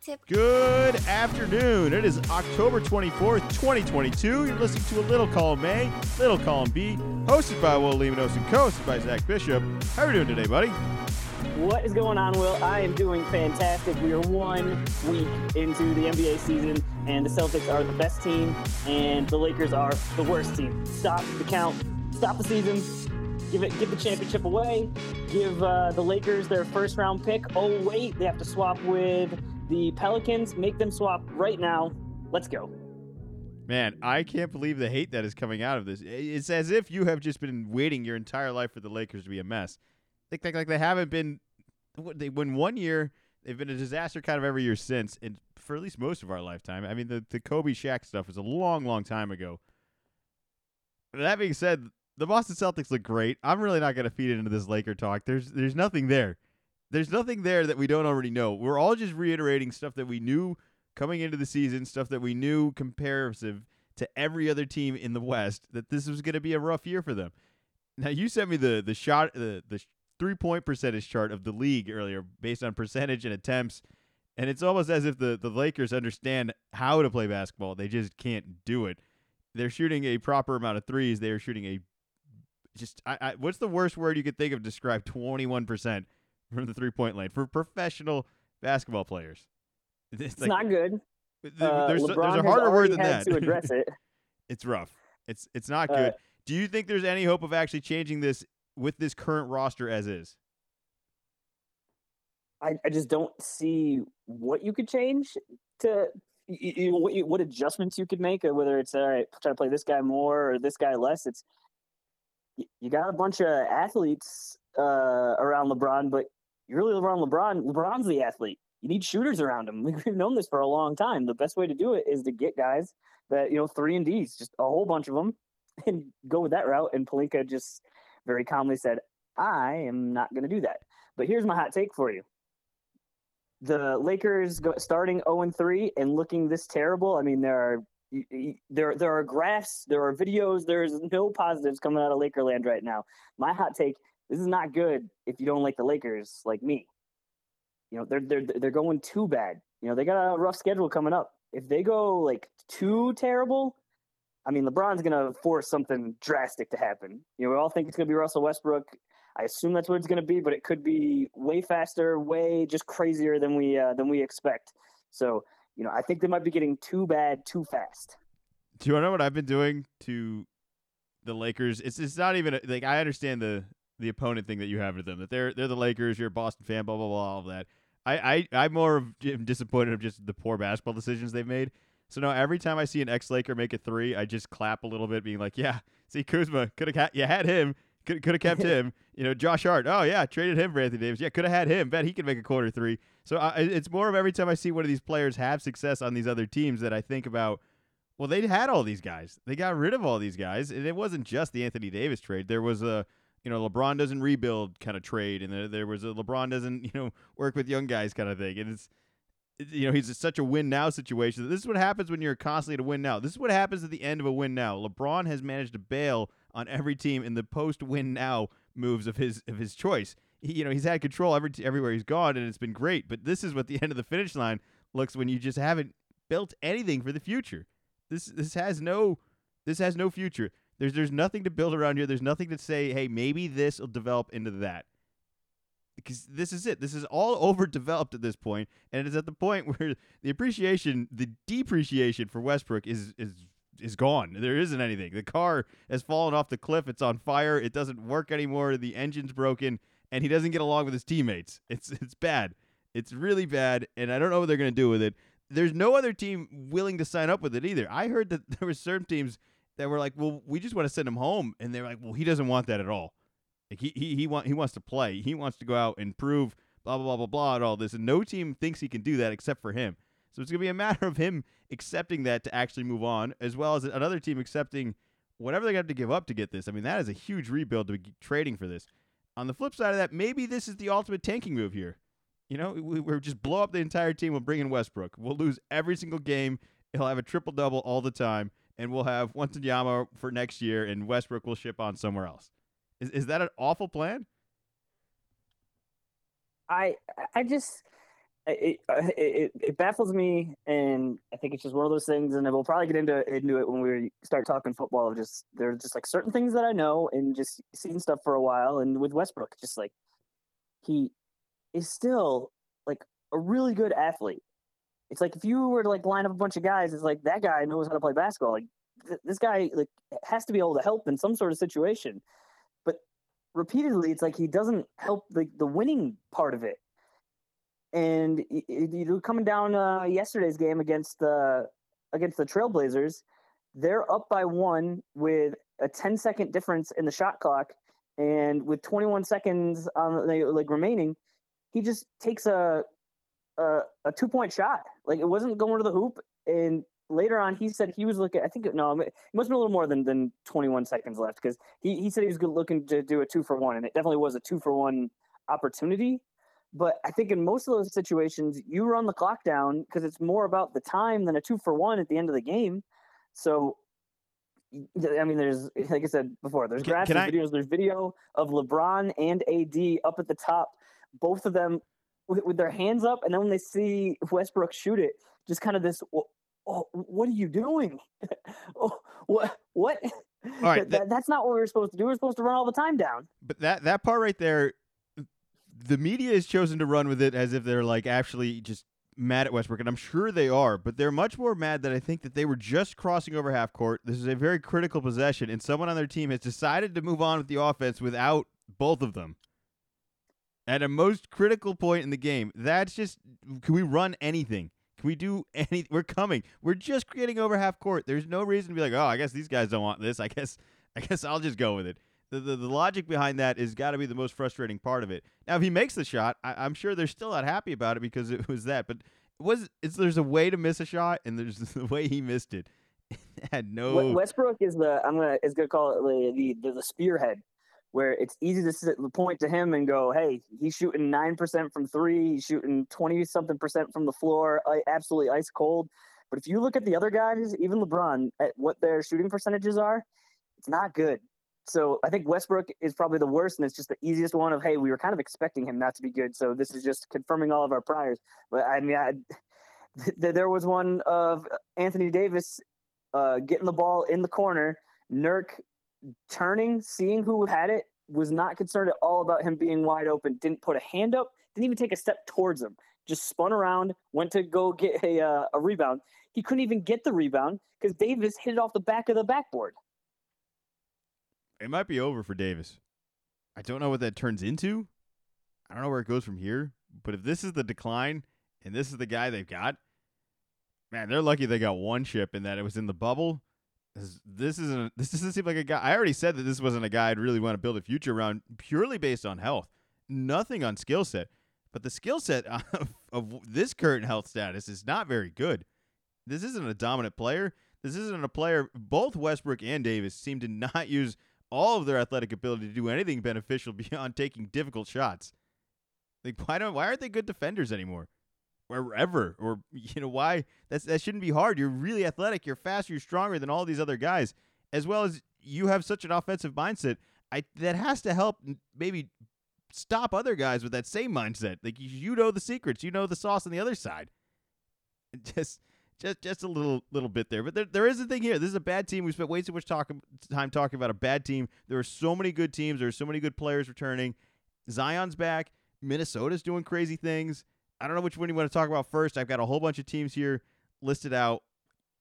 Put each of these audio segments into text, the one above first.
tip. Good afternoon. It is October 24th, 2022. You're listening to a Little Column A, Little Column B, hosted by Will Limonos and co-hosted by Zach Bishop. How are you doing today, buddy? What is going on, Will? I am doing fantastic. We are one week into the NBA season, and the Celtics are the best team, and the Lakers are the worst team. Stop the count. Stop the season. Give it. Give the championship away. Give uh, the Lakers their first round pick. Oh wait, they have to swap with the Pelicans. Make them swap right now. Let's go. Man, I can't believe the hate that is coming out of this. It's as if you have just been waiting your entire life for the Lakers to be a mess. Like, like, like they haven't been. They win one year. They've been a disaster kind of every year since, and for at least most of our lifetime. I mean, the the Kobe Shaq stuff was a long, long time ago. That being said, the Boston Celtics look great. I'm really not going to feed into this Laker talk. There's there's nothing there. There's nothing there that we don't already know. We're all just reiterating stuff that we knew coming into the season, stuff that we knew comparative to every other team in the West that this was going to be a rough year for them. Now you sent me the the shot the the three point percentage chart of the league earlier based on percentage and attempts. And it's almost as if the, the Lakers understand how to play basketball. They just can't do it. They're shooting a proper amount of threes. They are shooting a just I, I, what's the worst word you could think of to describe 21% from the three point line for professional basketball players? It's, it's like, not good. Uh, there's, there's a harder word than that. To address it. it's rough. It's it's not good. Uh, Do you think there's any hope of actually changing this with this current roster as is? I, I just don't see what you could change to you know, what, you, what adjustments you could make, whether it's all right, try to play this guy more or this guy less. It's you got a bunch of athletes uh, around LeBron, but you really around LeBron. LeBron's the athlete. You need shooters around him. We've known this for a long time. The best way to do it is to get guys that you know three and D's, just a whole bunch of them, and go with that route. And Pelinka just very calmly said, "I am not going to do that." But here's my hot take for you: the Lakers starting 0 and 3 and looking this terrible. I mean, there are there there are graphs, there are videos. There's no positives coming out of Lakerland right now. My hot take: this is not good if you don't like the Lakers, like me. You know, they're they're they're going too bad. You know, they got a rough schedule coming up. If they go like too terrible, I mean, LeBron's gonna force something drastic to happen. You know, we all think it's gonna be Russell Westbrook. I assume that's what it's gonna be, but it could be way faster, way just crazier than we uh, than we expect. So you know, I think they might be getting too bad too fast. Do you want to know what I've been doing to the Lakers? It's it's not even like I understand the the opponent thing that you have with them that they're they're the Lakers. You're a Boston fan. Blah blah blah. All of that. I I I'm more of disappointed of just the poor basketball decisions they've made. So now every time I see an ex Laker make a three, I just clap a little bit, being like, "Yeah, see Kuzma could have ha- you had him, could could have kept him. You know, Josh Hart. Oh yeah, traded him for Anthony Davis. Yeah, could have had him. Bet he could make a quarter three. So I, it's more of every time I see one of these players have success on these other teams that I think about. Well, they had all these guys. They got rid of all these guys, and it wasn't just the Anthony Davis trade. There was a you know LeBron doesn't rebuild kind of trade, and there, there was a LeBron doesn't you know work with young guys kind of thing, and it's you know, he's such a win now situation. This is what happens when you're constantly to win now. This is what happens at the end of a win now. LeBron has managed to bail on every team in the post win now moves of his of his choice. He, you know, he's had control every everywhere he's gone, and it's been great. But this is what the end of the finish line looks when you just haven't built anything for the future. This this has no this has no future. There's there's nothing to build around here. There's nothing to say, hey, maybe this will develop into that. Because this is it. This is all overdeveloped at this point, and it is at the point where the appreciation, the depreciation for Westbrook is is is gone. There isn't anything. The car has fallen off the cliff. It's on fire. It doesn't work anymore. The engine's broken, and he doesn't get along with his teammates. It's it's bad. It's really bad, and I don't know what they're gonna do with it. There's no other team willing to sign up with it either. I heard that there were certain teams that were like, "Well, we just want to send him home," and they're like, "Well, he doesn't want that at all. Like he he he want he wants to play. He wants to go out and prove blah blah blah blah blah and all this, and no team thinks he can do that except for him." So it's to be a matter of him accepting that to actually move on, as well as another team accepting whatever they got to give up to get this. I mean, that is a huge rebuild to be trading for this. On the flip side of that, maybe this is the ultimate tanking move here. You know, we, we're just blow up the entire team. We'll bring in Westbrook. We'll lose every single game. He'll have a triple double all the time, and we'll have Yama for next year, and Westbrook will ship on somewhere else. Is is that an awful plan? I I just uh, it, it, it baffles me, and I think it's just one of those things. And we'll probably get into into it when we start talking football. Just there's just like certain things that I know, and just seen stuff for a while. And with Westbrook, just like he is still like a really good athlete. It's like if you were to like line up a bunch of guys, it's like that guy knows how to play basketball. Like th- this guy like has to be able to help in some sort of situation. But repeatedly, it's like he doesn't help the the winning part of it and you coming down uh, yesterday's game against the against the Trailblazers, they're up by one with a 10 second difference in the shot clock, and with 21 seconds on like remaining, he just takes a a, a two point shot. Like it wasn't going to the hoop, and later on he said he was looking. I think no, it must have been a little more than than 21 seconds left because he he said he was looking to do a two for one, and it definitely was a two for one opportunity but I think in most of those situations, you run the clock down because it's more about the time than a two for one at the end of the game. So, I mean, there's like I said before, there's graphics, videos, there's video of LeBron and AD up at the top, both of them with, with their hands up, and then when they see Westbrook shoot it, just kind of this. Oh, what are you doing? oh, what? What? All right, that, that, that's not what we were supposed to do. We we're supposed to run all the time down. But that that part right there the media has chosen to run with it as if they're like actually just mad at Westbrook, and I'm sure they are, but they're much more mad that I think that they were just crossing over half court. This is a very critical possession, and someone on their team has decided to move on with the offense without both of them at a most critical point in the game. That's just can we run anything? Can we do any? We're coming. We're just getting over half court. There's no reason to be like, oh, I guess these guys don't want this. I guess, I guess I'll just go with it the, the, the logic behind that is got to be the most frustrating part of it. Now, if he makes the shot, I, am sure they're still not happy about it because it was that. But it was it's there's a way to miss a shot, and there's the way he missed it. had no Westbrook is the I'm gonna is gonna call it the the, the spearhead, where it's easy to sit, point to him and go, hey, he's shooting nine percent from three, he's shooting twenty something percent from the floor, absolutely ice cold. But if you look at the other guys, even LeBron, at what their shooting percentages are, it's not good. So I think Westbrook is probably the worst, and it's just the easiest one of hey, we were kind of expecting him not to be good, so this is just confirming all of our priors. But I mean, I, th- there was one of Anthony Davis uh, getting the ball in the corner, Nurk turning, seeing who had it, was not concerned at all about him being wide open. Didn't put a hand up, didn't even take a step towards him. Just spun around, went to go get a uh, a rebound. He couldn't even get the rebound because Davis hit it off the back of the backboard it might be over for Davis. I don't know what that turns into. I don't know where it goes from here. But if this is the decline and this is the guy they've got, man, they're lucky they got one chip and that it was in the bubble. This, isn't. This doesn't seem like a guy. I already said that this wasn't a guy I'd really want to build a future around purely based on health. Nothing on skill set, but the skill set of, of this current health status is not very good. This isn't a dominant player. This isn't a player. Both Westbrook and Davis seem to not use all of their athletic ability to do anything beneficial beyond taking difficult shots. Like why don't why aren't they good defenders anymore? Wherever or you know why that's that shouldn't be hard. You're really athletic. You're faster. You're stronger than all these other guys, as well as you have such an offensive mindset. I that has to help maybe stop other guys with that same mindset. Like you know the secrets. You know the sauce on the other side. Just just just a little little bit there. But there, there is a thing here. This is a bad team. We spent way too much talk, time talking about a bad team. There are so many good teams. There are so many good players returning. Zion's back. Minnesota's doing crazy things. I don't know which one you want to talk about first. I've got a whole bunch of teams here listed out.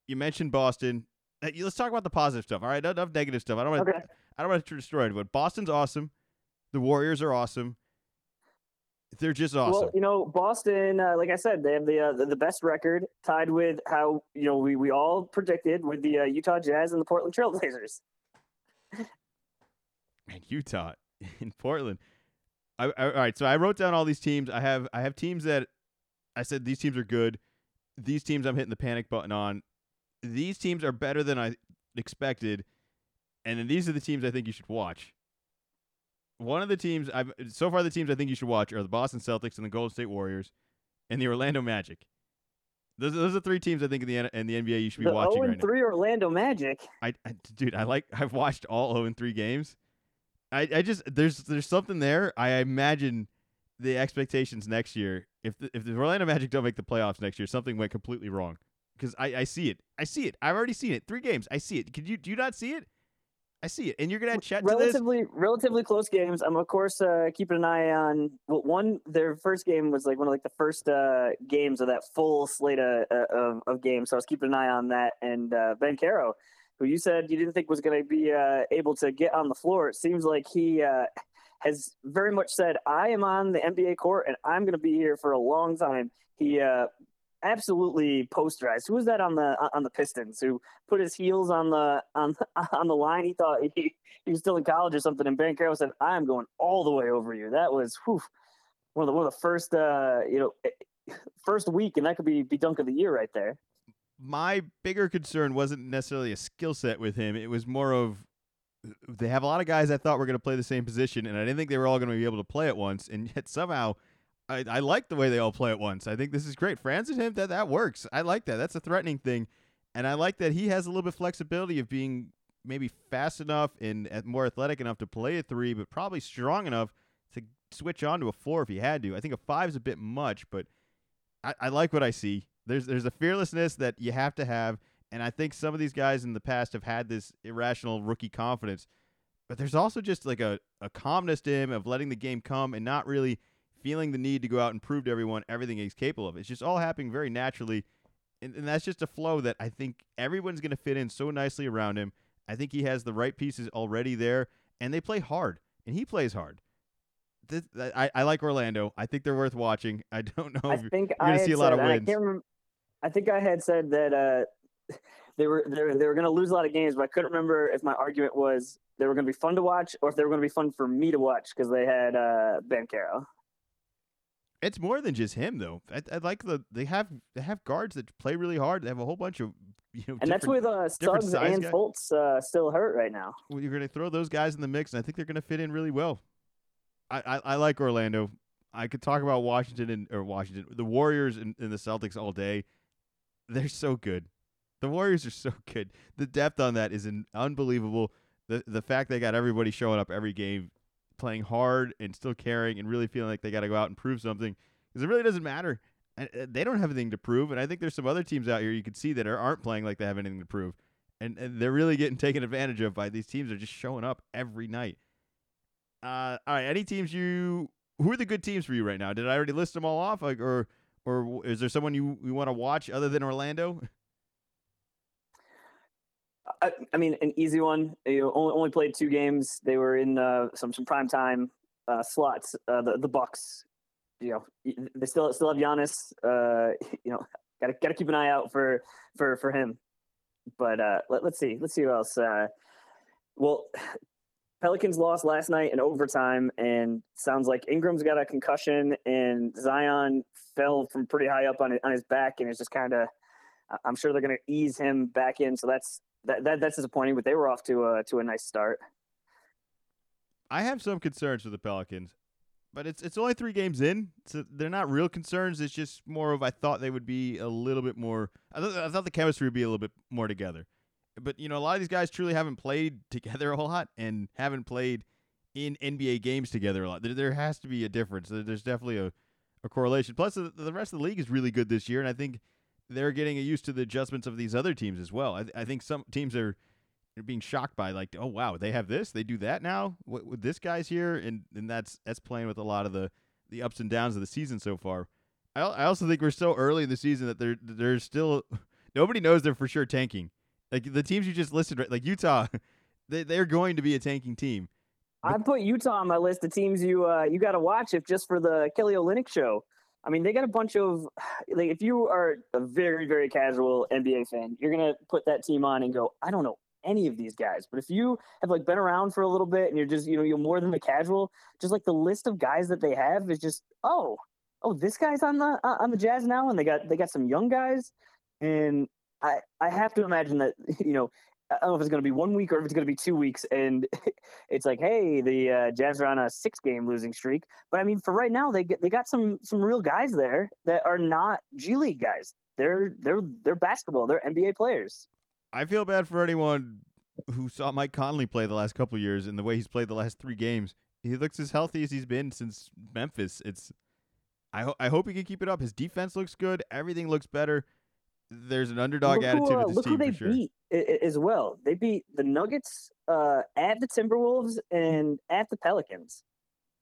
You mentioned Boston. Let's talk about the positive stuff. All right, enough negative stuff. I don't want to. Okay. I don't want to destroy it, but Boston's awesome. The Warriors are awesome. They're just awesome. Well, you know, Boston, uh, like I said, they have the, uh, the, the best record, tied with how you know we, we all predicted with the uh, Utah Jazz and the Portland Trailblazers. Man, Utah in Portland. I, I, all right, so I wrote down all these teams. I have I have teams that I said these teams are good. These teams I'm hitting the panic button on. These teams are better than I expected, and then these are the teams I think you should watch one of the teams I've so far the teams I think you should watch are the Boston Celtics and the Golden State Warriors and the Orlando Magic. Those, those are three teams I think in the in the NBA you should be the watching 0 right 3 Orlando Magic. I, I, dude, I like I've watched all 0 and 3 games. I, I just there's there's something there. I imagine the expectations next year. If the, if the Orlando Magic don't make the playoffs next year, something went completely wrong. Because I, I see it. I see it. I've already seen it. Three games. I see it. Could you do you not see it? I see it. And you're gonna chat Chet to this. relatively relatively close games. I'm of course uh, keeping an eye on well, one. Their first game was like one of like the first uh, games of that full slate of, of, of games. So I was keeping an eye on that. And uh, Banchero, who you said you didn't think was going to be uh, able to get on the floor, it seems like he uh, has very much said, "I am on the NBA court and I'm going to be here for a long time." He uh, absolutely posterized. Who was that on the on the Pistons who put his heels on the on on the line? He thought he, he was still in college or something. And Banchero said, "I am going all the way over you." That was whew, one of the one of the first uh, you know eh, first week, and that could be be dunk of the year right there. My bigger concern wasn't necessarily a skill set with him. It was more of they have a lot of guys I thought were going to play the same position, and I didn't think they were all going to be able to play at once. And yet somehow I, I like the way they all play at once. I think this is great. Franz and him, that, that works. I like that. That's a threatening thing. And I like that he has a little bit of flexibility of being maybe fast enough and more athletic enough to play a three, but probably strong enough to switch on to a four if he had to. I think a five is a bit much, but I, I like what I see. There's there's a fearlessness that you have to have, and I think some of these guys in the past have had this irrational rookie confidence. But there's also just like a, a calmness to him of letting the game come and not really feeling the need to go out and prove to everyone everything he's capable of. It's just all happening very naturally. And, and that's just a flow that I think everyone's going to fit in so nicely around him. I think he has the right pieces already there, and they play hard, and he plays hard. This, I, I like Orlando. I think they're worth watching. I don't know I if think you're going to see a lot of I wins. can't remember. I think I had said that uh, they were they were, they were going to lose a lot of games, but I couldn't remember if my argument was they were going to be fun to watch or if they were going to be fun for me to watch because they had uh, Banchero. It's more than just him, though. I, I like the they have they have guards that play really hard. They have a whole bunch of you know, And that's with uh, Suggs and guy. Fultz uh, still hurt right now. well, you're going to throw those guys in the mix, and I think they're going to fit in really well. I, I, I like Orlando. I could talk about Washington and or Washington, the Warriors and, and the Celtics all day. They're so good. The Warriors are so good. The depth on that is an unbelievable. The the fact they got everybody showing up every game, playing hard and still caring and really feeling like they got to go out and prove something because it really doesn't matter. Uh, they don't have anything to prove. And I think there's some other teams out here you can see that are, aren't playing like they have anything to prove. And, and they're really getting taken advantage of by these teams that are just showing up every night. Uh, all right, any teams you who are the good teams for you right now? Did I already list them all off, like, or or is there someone you, you want to watch other than Orlando? I, I mean, an easy one. You know, only, only played two games. They were in uh, some some prime time uh, slots. Uh, the the Bucks. You know, they still still have Giannis. Uh, you know, gotta gotta keep an eye out for for for him. But uh, let, let's see. Let's see who else. Uh, well, Pelicans lost last night in overtime, and sounds like Ingram's got a concussion, and Zion fell from pretty high up on on his back, and it's just kind of. I'm sure they're going to ease him back in, so that's that, that that's disappointing. But they were off to a to a nice start. I have some concerns for the Pelicans, but it's it's only three games in, so they're not real concerns. It's just more of I thought they would be a little bit more. I thought, I thought the chemistry would be a little bit more together. But you know, a lot of these guys truly haven't played together a whole lot and haven't played in NBA games together a lot. There, there has to be a difference. There, there's definitely a, a correlation. Plus, the, the rest of the league is really good this year, and I think they're getting used to the adjustments of these other teams as well. I, I think some teams are being shocked by like, oh wow, they have this, they do that now. What with this guy's here, and and that's that's playing with a lot of the the ups and downs of the season so far. I I also think we're so early in the season that there there's still nobody knows they're for sure tanking. Like the teams you just listed, right? Like Utah, they they're going to be a tanking team. I put Utah on my list of teams you uh, you got to watch if just for the Kelly Olynyk show. I mean, they got a bunch of like if you are a very very casual NBA fan, you're gonna put that team on and go, I don't know any of these guys. But if you have like been around for a little bit and you're just you know you're more than a casual, just like the list of guys that they have is just oh oh this guy's on the uh, on the Jazz now, and they got they got some young guys, and I I have to imagine that you know I don't know if it's going to be one week or if it's going to be two weeks, and it's like, hey, the uh, Jazz are on a six-game losing streak. But I mean, for right now, they get they got some some real guys there that are not G League guys. They're they're they're basketball. They're NBA players. I feel bad for anyone who saw Mike Conley play the last couple years and the way he's played the last three games He looks as healthy as he's been since Memphis. It's I ho- I hope he can keep it up. His defense looks good. Everything looks better. There's an underdog look attitude who, uh, look team who they sure. beat as well. They beat the Nuggets uh, at the Timberwolves and at the Pelicans.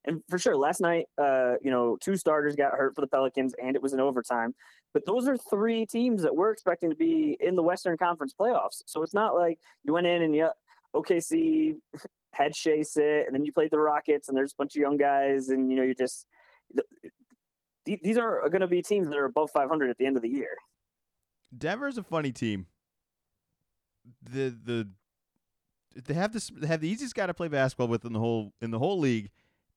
And for sure, last night, uh, you know, two starters got hurt for the Pelicans, and it was in overtime. But those are three teams that we're expecting to be in the Western Conference playoffs. So it's not like you went in and you OKC had Shai sit, and then you played the Rockets, and there's a bunch of young guys, and you know, you're just these are going to be teams that are above 500 at the end of the year. Denver's a funny team. The the they have this they have the easiest guy to play basketball with in the whole in the whole league,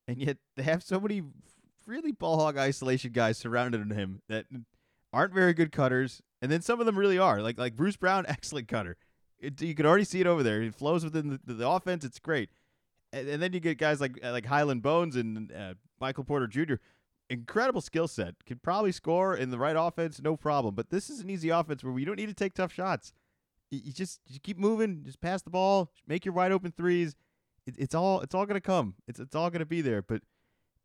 and yet they have so many really ball hog isolation guys surrounded him that aren't very good cutters, and then some of them really are. Like like Bruce Brown, excellent cutter. It, you can already see it over there. It flows within the, the offense. It's great. And, and then you get guys like like Hyland Bones and uh, Michael Porter Jr. Incredible skill set. Could probably score in the right offense, no problem. But this is an easy offense where we don't need to take tough shots. You, you just you keep moving, just pass the ball, make your wide open threes. It, it's all it's all gonna come. It's it's all gonna be there. But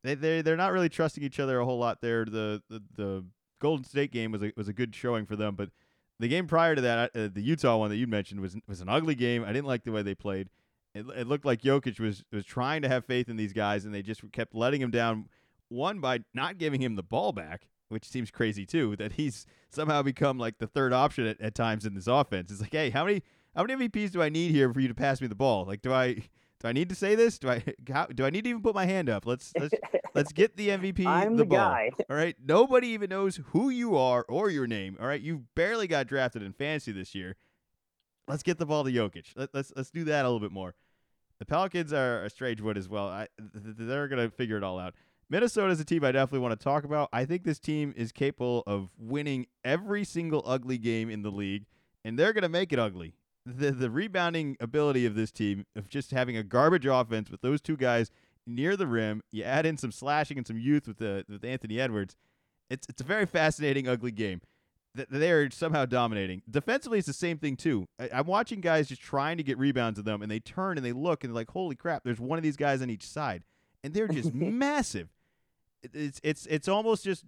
they they they're not really trusting each other a whole lot there. The the, the Golden State game was a was a good showing for them, but the game prior to that, uh, the Utah one that you mentioned was was an ugly game. I didn't like the way they played. It, it looked like Jokic was was trying to have faith in these guys, and they just kept letting him down. One by not giving him the ball back, which seems crazy too. That he's somehow become like the third option at, at times in this offense. It's like, hey, how many how many MVPs do I need here for you to pass me the ball? Like, do I do I need to say this? Do I how, do I need to even put my hand up? Let's let's let's get the MVP I'm the, the ball. guy. All right. Nobody even knows who you are or your name. All right. You barely got drafted in fantasy this year. Let's get the ball to Jokic. Let, let's let's do that a little bit more. The Pelicans are a strange wood as well. I, they're gonna figure it all out. Minnesota is a team I definitely want to talk about. I think this team is capable of winning every single ugly game in the league, and they're gonna make it ugly. The the rebounding ability of this team of just having a garbage offense with those two guys near the rim. You add in some slashing and some youth with the with Anthony Edwards. It's it's a very fascinating ugly game. They are somehow dominating. Defensively, it's the same thing too. I, I'm watching guys just trying to get rebounds of them, and they turn and they look and they're like, "Holy crap!" There's one of these guys on each side, and they're just massive. It- It's it's it's almost just.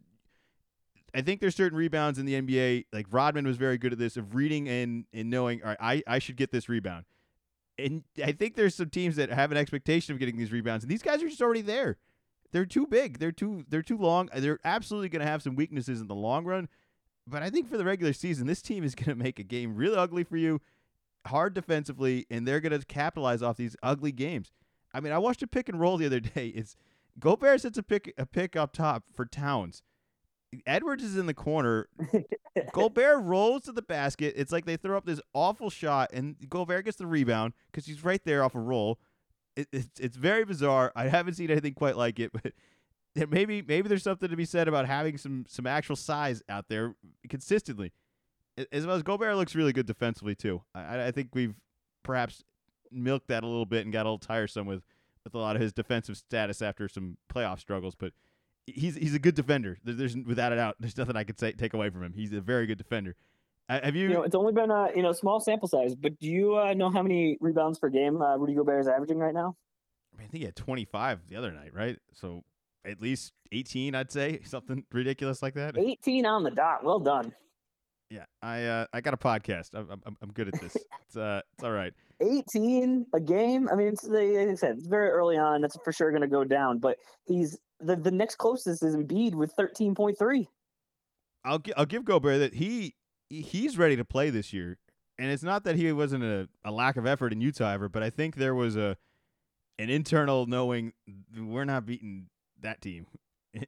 I think there's certain rebounds in the NBA. Like Rodman was very good at this of reading and and knowing. All right, I I should get this rebound. And I think there's some teams that have an expectation of getting these rebounds, and these guys are just already there. They're too big. They're too they're too long. They're absolutely going to have some weaknesses in the long run. But I think for the regular season, this team is going to make a game really ugly for you, hard defensively, and they're going to capitalize off these ugly games. I mean, I watched a pick and roll the other day. It's Gobert sets a pick a pick up top for Towns. Edwards is in the corner. Gobert rolls to the basket. It's like they throw up this awful shot, and Gobert gets the rebound because he's right there off a roll. It, it's it's very bizarre. I haven't seen anything quite like it, but maybe maybe there's something to be said about having some some actual size out there consistently. As well as Gobert looks really good defensively too. I, I think we've perhaps milked that a little bit and got a little tiresome with with a lot of his defensive status after some playoff struggles, but he's he's a good defender. There- There's without a doubt. There's nothing I could say take away from him. He's a very good defender. Uh, have you? You know, it's only been a you know small sample size, but do you uh, know how many rebounds per game uh, Rudy Gobert is averaging right now? I, mean, I think he had 25 the other night, right? So at least 18, I'd say, something ridiculous like that. 18 on the dot. Well done. Yeah, I uh, I got a podcast. I'm I'm, I'm good at this. it's uh it's all right. 18 a game. I mean, it's like I said, it's very early on. That's for sure going to go down. But he's the the next closest is Embiid with 13.3. I'll gi- I'll give Gobert that he he- he's ready to play this year, and it's not that he wasn't a, a lack of effort in Utah ever, but I think there was a an internal knowing we're not beating that team.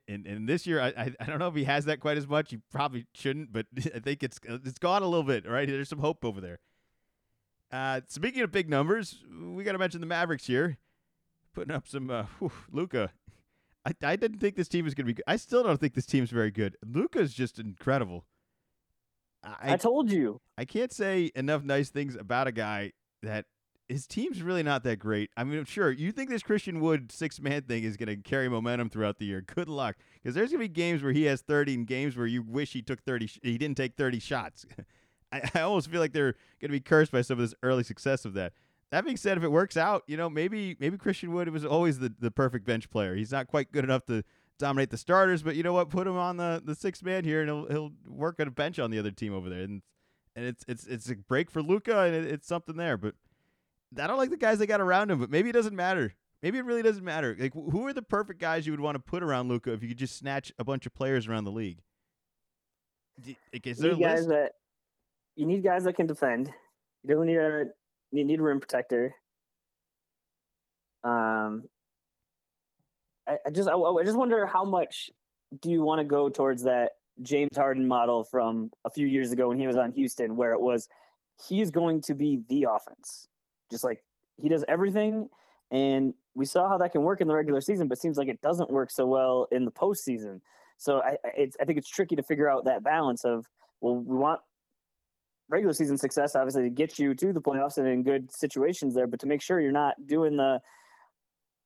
And, and this year, I, I don't know if he has that quite as much. He probably shouldn't, but I think it's it's gone a little bit. Right, there's some hope over there. Uh, speaking of big numbers, we got to mention the Mavericks here, putting up some uh, Luka. I, I didn't think this team was going to be good. I still don't think this team's very good. Luka's just incredible. I, I told you. I can't say enough nice things about a guy that his team's really not that great. I mean, sure, you think this Christian Wood six man thing is going to carry momentum throughout the year. Good luck, because there's going to be games where he has 30 and games where you wish he took 30. sh- He didn't take 30 shots. I, I almost feel like they're going to be cursed by some of this early success of that. that being said, if it works out, you know, maybe maybe Christian Wood was always the, the perfect bench player. He's not quite good enough to dominate the starters, but you know what? Put him on the, the sixth man here, and he'll he'll work at a bench on the other team over there, and and it's it's it's a break for Luka, and it, it's something there. But I don't like the guys they got around him, but maybe it doesn't matter. Maybe it really doesn't matter. Like, who are the perfect guys you would want to put around Luka if you could just snatch a bunch of players around the league? Is there guys list? that you need guys that can defend. You don't need a you need a rim protector. Um, I, I just I, I just wonder how much do you want to go towards that James Harden model from a few years ago when he was on Houston, where it was he's going to be the offense, just like he does everything, and we saw how that can work in the regular season, but seems like it doesn't work so well in the postseason. So I, I think it's tricky to figure out that balance of well, we want regular season success, obviously, to get you to the playoffs and in good situations there, but to make sure you're not doing the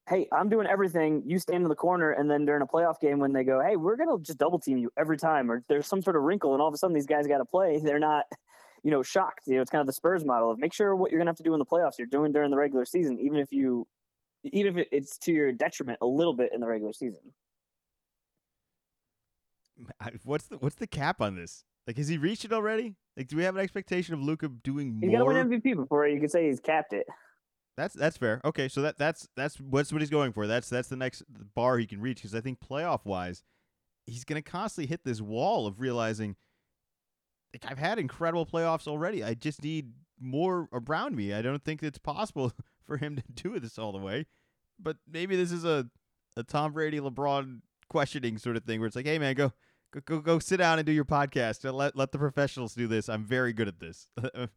hey, I'm doing everything. You stand in the corner, and then during a playoff game, when they go, hey, we're gonna just double team you every time, or there's some sort of wrinkle, and all of a sudden these guys got to play. They're not, you know, shocked. You know, it's kind of the Spurs model of make sure what you're gonna have to do in the playoffs, you're doing during the regular season, even if you, even if it's to your detriment a little bit in the regular season. What's the what's the cap on this? Like, has he reached it already? Like, do we have an expectation of Luka doing more? He's got to win MVP before you can say he's capped it. That's that's fair. Okay, so that that's that's what's what he's going for. That's that's the next bar he can reach because I think playoff wise, he's going to constantly hit this wall of realizing, like I've had incredible playoffs already. I just need more around me. I don't think it's possible for him to do this all the way. But maybe this is a a Tom Brady, LeBron questioning sort of thing where it's like, hey man, go go go, go sit down and do your podcast. Let let the professionals do this. I'm very good at this.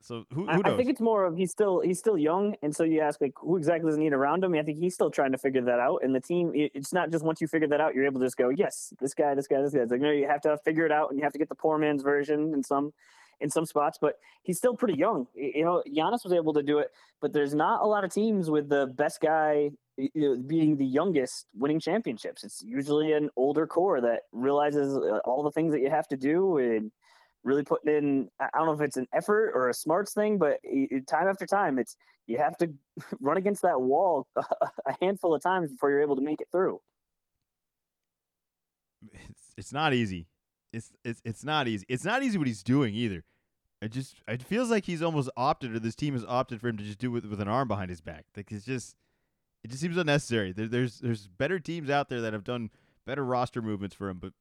So who, who I, I, think it's more of he's still he's still young, and so you ask like who exactly does need around him. I think he's still trying to figure that out, and the team. It's not just once you figure that out, you're able to just go, yes, this guy, this guy, this guy. It's like no, you have to figure it out, and you have to get the poor man's version in some in some spots. But he's still pretty young. You know, Giannis was able to do it, but there's not a lot of teams with the best guy you know, being the youngest winning championships. It's usually an older core that realizes uh, all the things that you have to do and really putting in i don't know if it's an effort or a smarts thing but time after time it's you have to run against that wall a handful of times before you're able to make it through. It's, it's not easy. It's, it's it's not easy. It's not easy what he's doing either. It just it feels like he's almost opted or this team has opted for him to just do it with an arm behind his back. Like it's just it just seems unnecessary. There, there's there's better teams out there that have done better roster movements for him but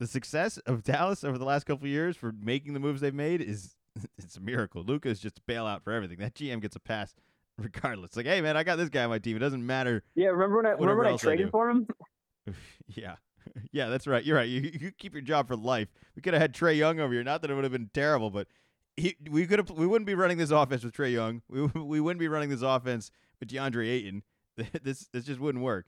the success of Dallas over the last couple years for making the moves they've made is it's a miracle. Luka is just a bailout for everything. That GM gets a pass regardless. Like, hey man, I got this guy on my team. It doesn't matter. Yeah, remember when I remember when I traded I for him? yeah. Yeah, that's right. You're right. You, you keep your job for life. We could have had Trae Young over here. Not that it would have been terrible, but he, we could have. We wouldn't be running this offense with Trae Young. We we wouldn't be running this offense with DeAndre Ayton. This this just wouldn't work.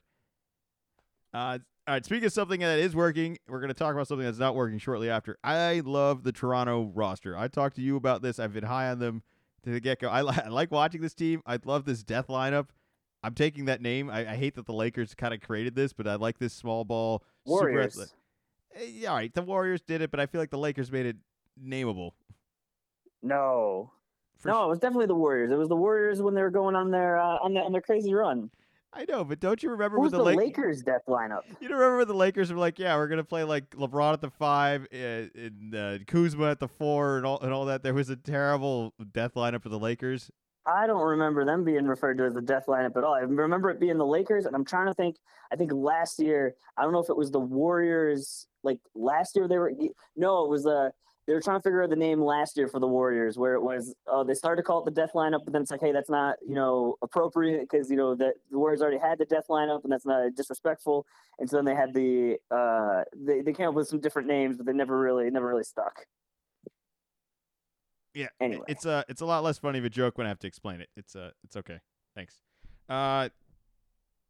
Uh, all right, speaking of something that is working, we're going to talk about something that's not working shortly after. I love the Toronto roster. I talked to you about this. I've been high on them to the get go. I, li- I like watching this team. I love this death lineup. I'm taking that name. I, I hate that the Lakers kind of created this, but I like this small ball. Warriors. Super yeah, all right. The Warriors did it, but I feel like the Lakers made it nameable. No. For no, it was definitely the Warriors. It was the Warriors when they were going on their uh, on, the, on their crazy run. I know, but don't you remember Who's when the, the Lakers death lineup? You don't remember when the Lakers were like, yeah, we're gonna play like LeBron at the five, and, and uh, Kuzma at the four, and all and all that. There was a terrible death lineup for the Lakers. I don't remember them being referred to as the death lineup at all. I remember it being the Lakers, and I'm trying to think. I think last year, I don't know if it was the Warriors. Like last year, they were no, it was the uh, they were trying to figure out the name last year for the Warriors, where it was uh, they started to call it the Death Lineup, but then it's like, hey, that's not you know appropriate because you know the, the Warriors already had the Death Lineup, and that's not disrespectful. And so then they had the uh, they they came up with some different names, but they never really never really stuck. Yeah. Anyway, it's a it's a lot less funny of a joke when I have to explain it. It's uh it's okay. Thanks. Uh,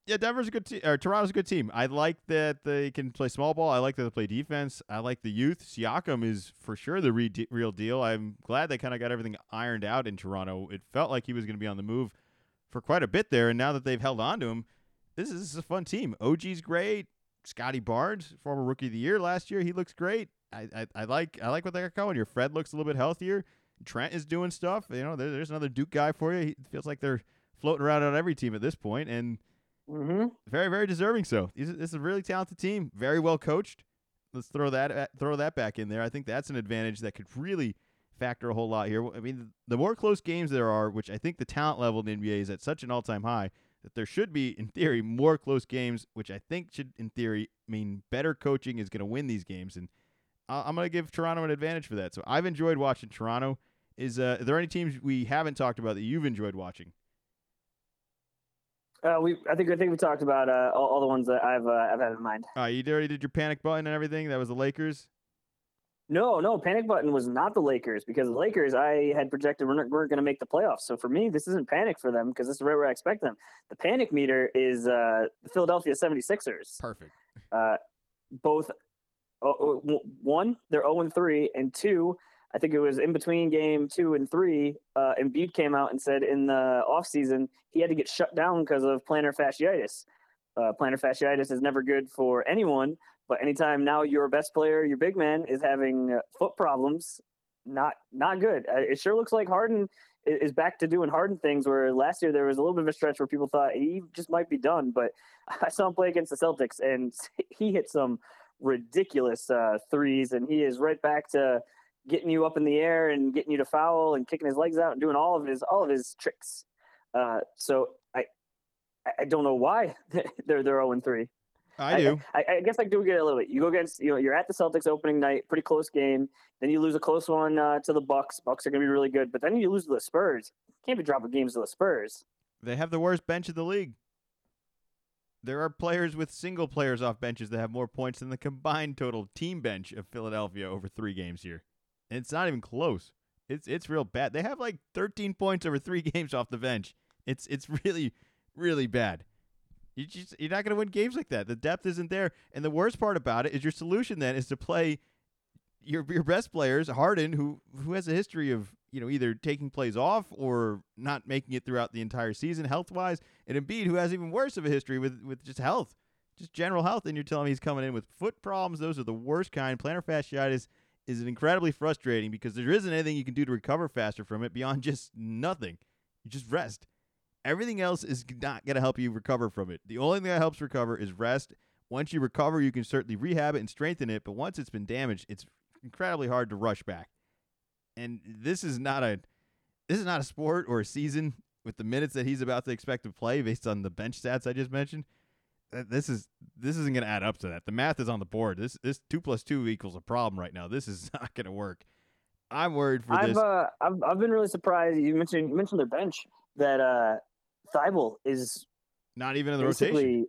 yeah, Denver's a good team. Or Toronto's a good team. I like that they can play small ball. I like that they play defense. I like the youth. Siakam is for sure the re- real deal. I'm glad they kind of got everything ironed out in Toronto. It felt like he was going to be on the move for quite a bit there, and now that they've held on to him, this is, this is a fun team. OG's great. Scottie Barnes, former rookie of the year last year, he looks great. I, I, I like I like what they got going here. Fred looks a little bit healthier. Trent is doing stuff. You know, there, there's another Duke guy for you. He feels like they're floating around on every team at this point, and Mm-hmm. very, very deserving. So this is, a really talented team, very well coached. Let's throw that uh, throw that back in there. I think that's an advantage that could really factor a whole lot here. I mean, the more close games there are, which I think the talent level in the NBA is at such an all time high that there should be, in theory, more close games, which I think should, in theory, mean better coaching is going to win these games. And I'm going to give Toronto an advantage for that. So I've enjoyed watching Toronto. Is uh, are there any teams we haven't talked about that you've enjoyed watching? Uh, we, I think, I think we talked about uh, all, all the ones that I've, uh, I've had in mind. Uh, you already did your panic button and everything. That was the Lakers. No, no, panic button was not the Lakers because the Lakers I had projected we're not, weren't going to make the playoffs. So for me, this isn't panic for them because this is right where I expect them. The panic meter is uh, the Philadelphia 76ers. Perfect. Uh, both uh, uh, one, they're 0 and 3, and two, I think it was in between game two and three. Uh, Embiid came out and said in the offseason he had to get shut down because of plantar fasciitis. Uh, plantar fasciitis is never good for anyone, but anytime now your best player, your big man, is having uh, foot problems, not not good. Uh, it sure looks like Harden is back to doing Harden things. Where last year there was a little bit of a stretch where people thought he just might be done, but I saw him play against the Celtics and he hit some ridiculous uh, threes, and he is right back to getting you up in the air and getting you to foul and kicking his legs out and doing all of his all of his tricks. Uh, so I I don't know why they're they're zero and three. I do. I, I guess I do get a little bit. You go against you know you're at the Celtics opening night, pretty close game. Then you lose a close one uh, to the Bucks. Bucks are going to be really good, but then you lose to the Spurs. Can't be dropping games to the Spurs. They have the worst bench in the league. There are players with single players off benches that have more points than the combined total team bench of Philadelphia over three games here. It's not even close. It's it's real bad. They have like 13 points over three games off the bench. It's it's really really bad. You just you're not going to win games like that. The depth isn't there. And the worst part about it is your solution then is to play your your best players, Harden, who who has a history of you know either taking plays off or not making it throughout the entire season health wise, and Embiid, who has even worse of a history with with just health, just general health. And you're telling me he's coming in with foot problems. Those are the worst kind. Plantar fasciitis is incredibly frustrating because there isn't anything you can do to recover faster from it beyond just nothing. You just rest. Everything else is not going to help you recover from it. The only thing that helps recover is rest. Once you recover, you can certainly rehab it and strengthen it, but once it's been damaged, it's incredibly hard to rush back. And this is not a this is not a sport or a season with the minutes that he's about to expect to play based on the bench stats I just mentioned. This is this isn't going to add up to that. The math is on the board. This this two plus two equals a problem right now. This is not going to work. I'm worried for I've this. uh I've I've been really surprised. You mentioned you mentioned their bench that uh Thybulle is not even in the rotation.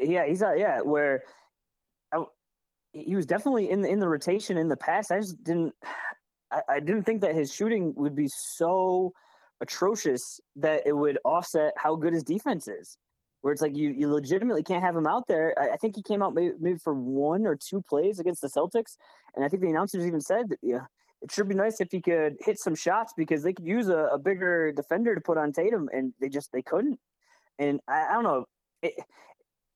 yeah he's not yeah where I, he was definitely in the in the rotation in the past. I just didn't I, I didn't think that his shooting would be so atrocious that it would offset how good his defense is. Where it's like you you legitimately can't have him out there. I, I think he came out maybe, maybe for one or two plays against the Celtics, and I think the announcers even said that yeah, it should be nice if he could hit some shots because they could use a, a bigger defender to put on Tatum, and they just they couldn't. And I, I don't know. It,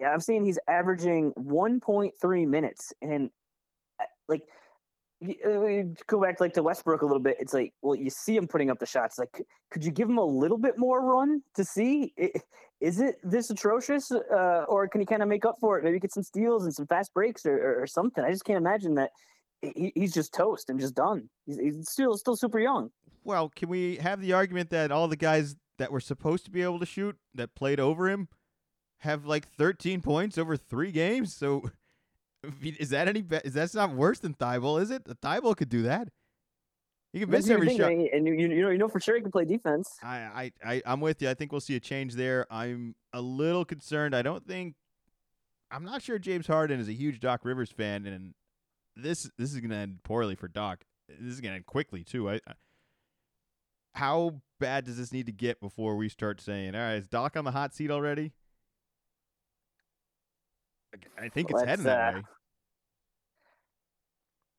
yeah, I'm seeing he's averaging 1.3 minutes, and like go back like to Westbrook a little bit. It's like, well, you see him putting up the shots. Like, could you give him a little bit more run to see? Is it this atrocious, uh, or can he kind of make up for it? Maybe get some steals and some fast breaks or, or, something. I just can't imagine that he, he's just toast and just done. He's, he's still still super young. Well, can we have the argument that all the guys that were supposed to be able to shoot that played over him have like 13 points over three games? So is that any? Be- is that's not worse than Thybulle? Is it? Thybulle could do that. He can miss every thing, shot. and you, you know you know for sure he can play defense. I, I, I, I'm with you. I think we'll see a change there. I'm a little concerned. I don't think. I'm not sure James Harden is a huge Doc Rivers fan, and this this is going to end poorly for Doc. This is going to end quickly too. I, I- how bad does this need to get before we start saying, "All right, is Doc on the hot seat already"? I think it's Let's, heading that uh, way.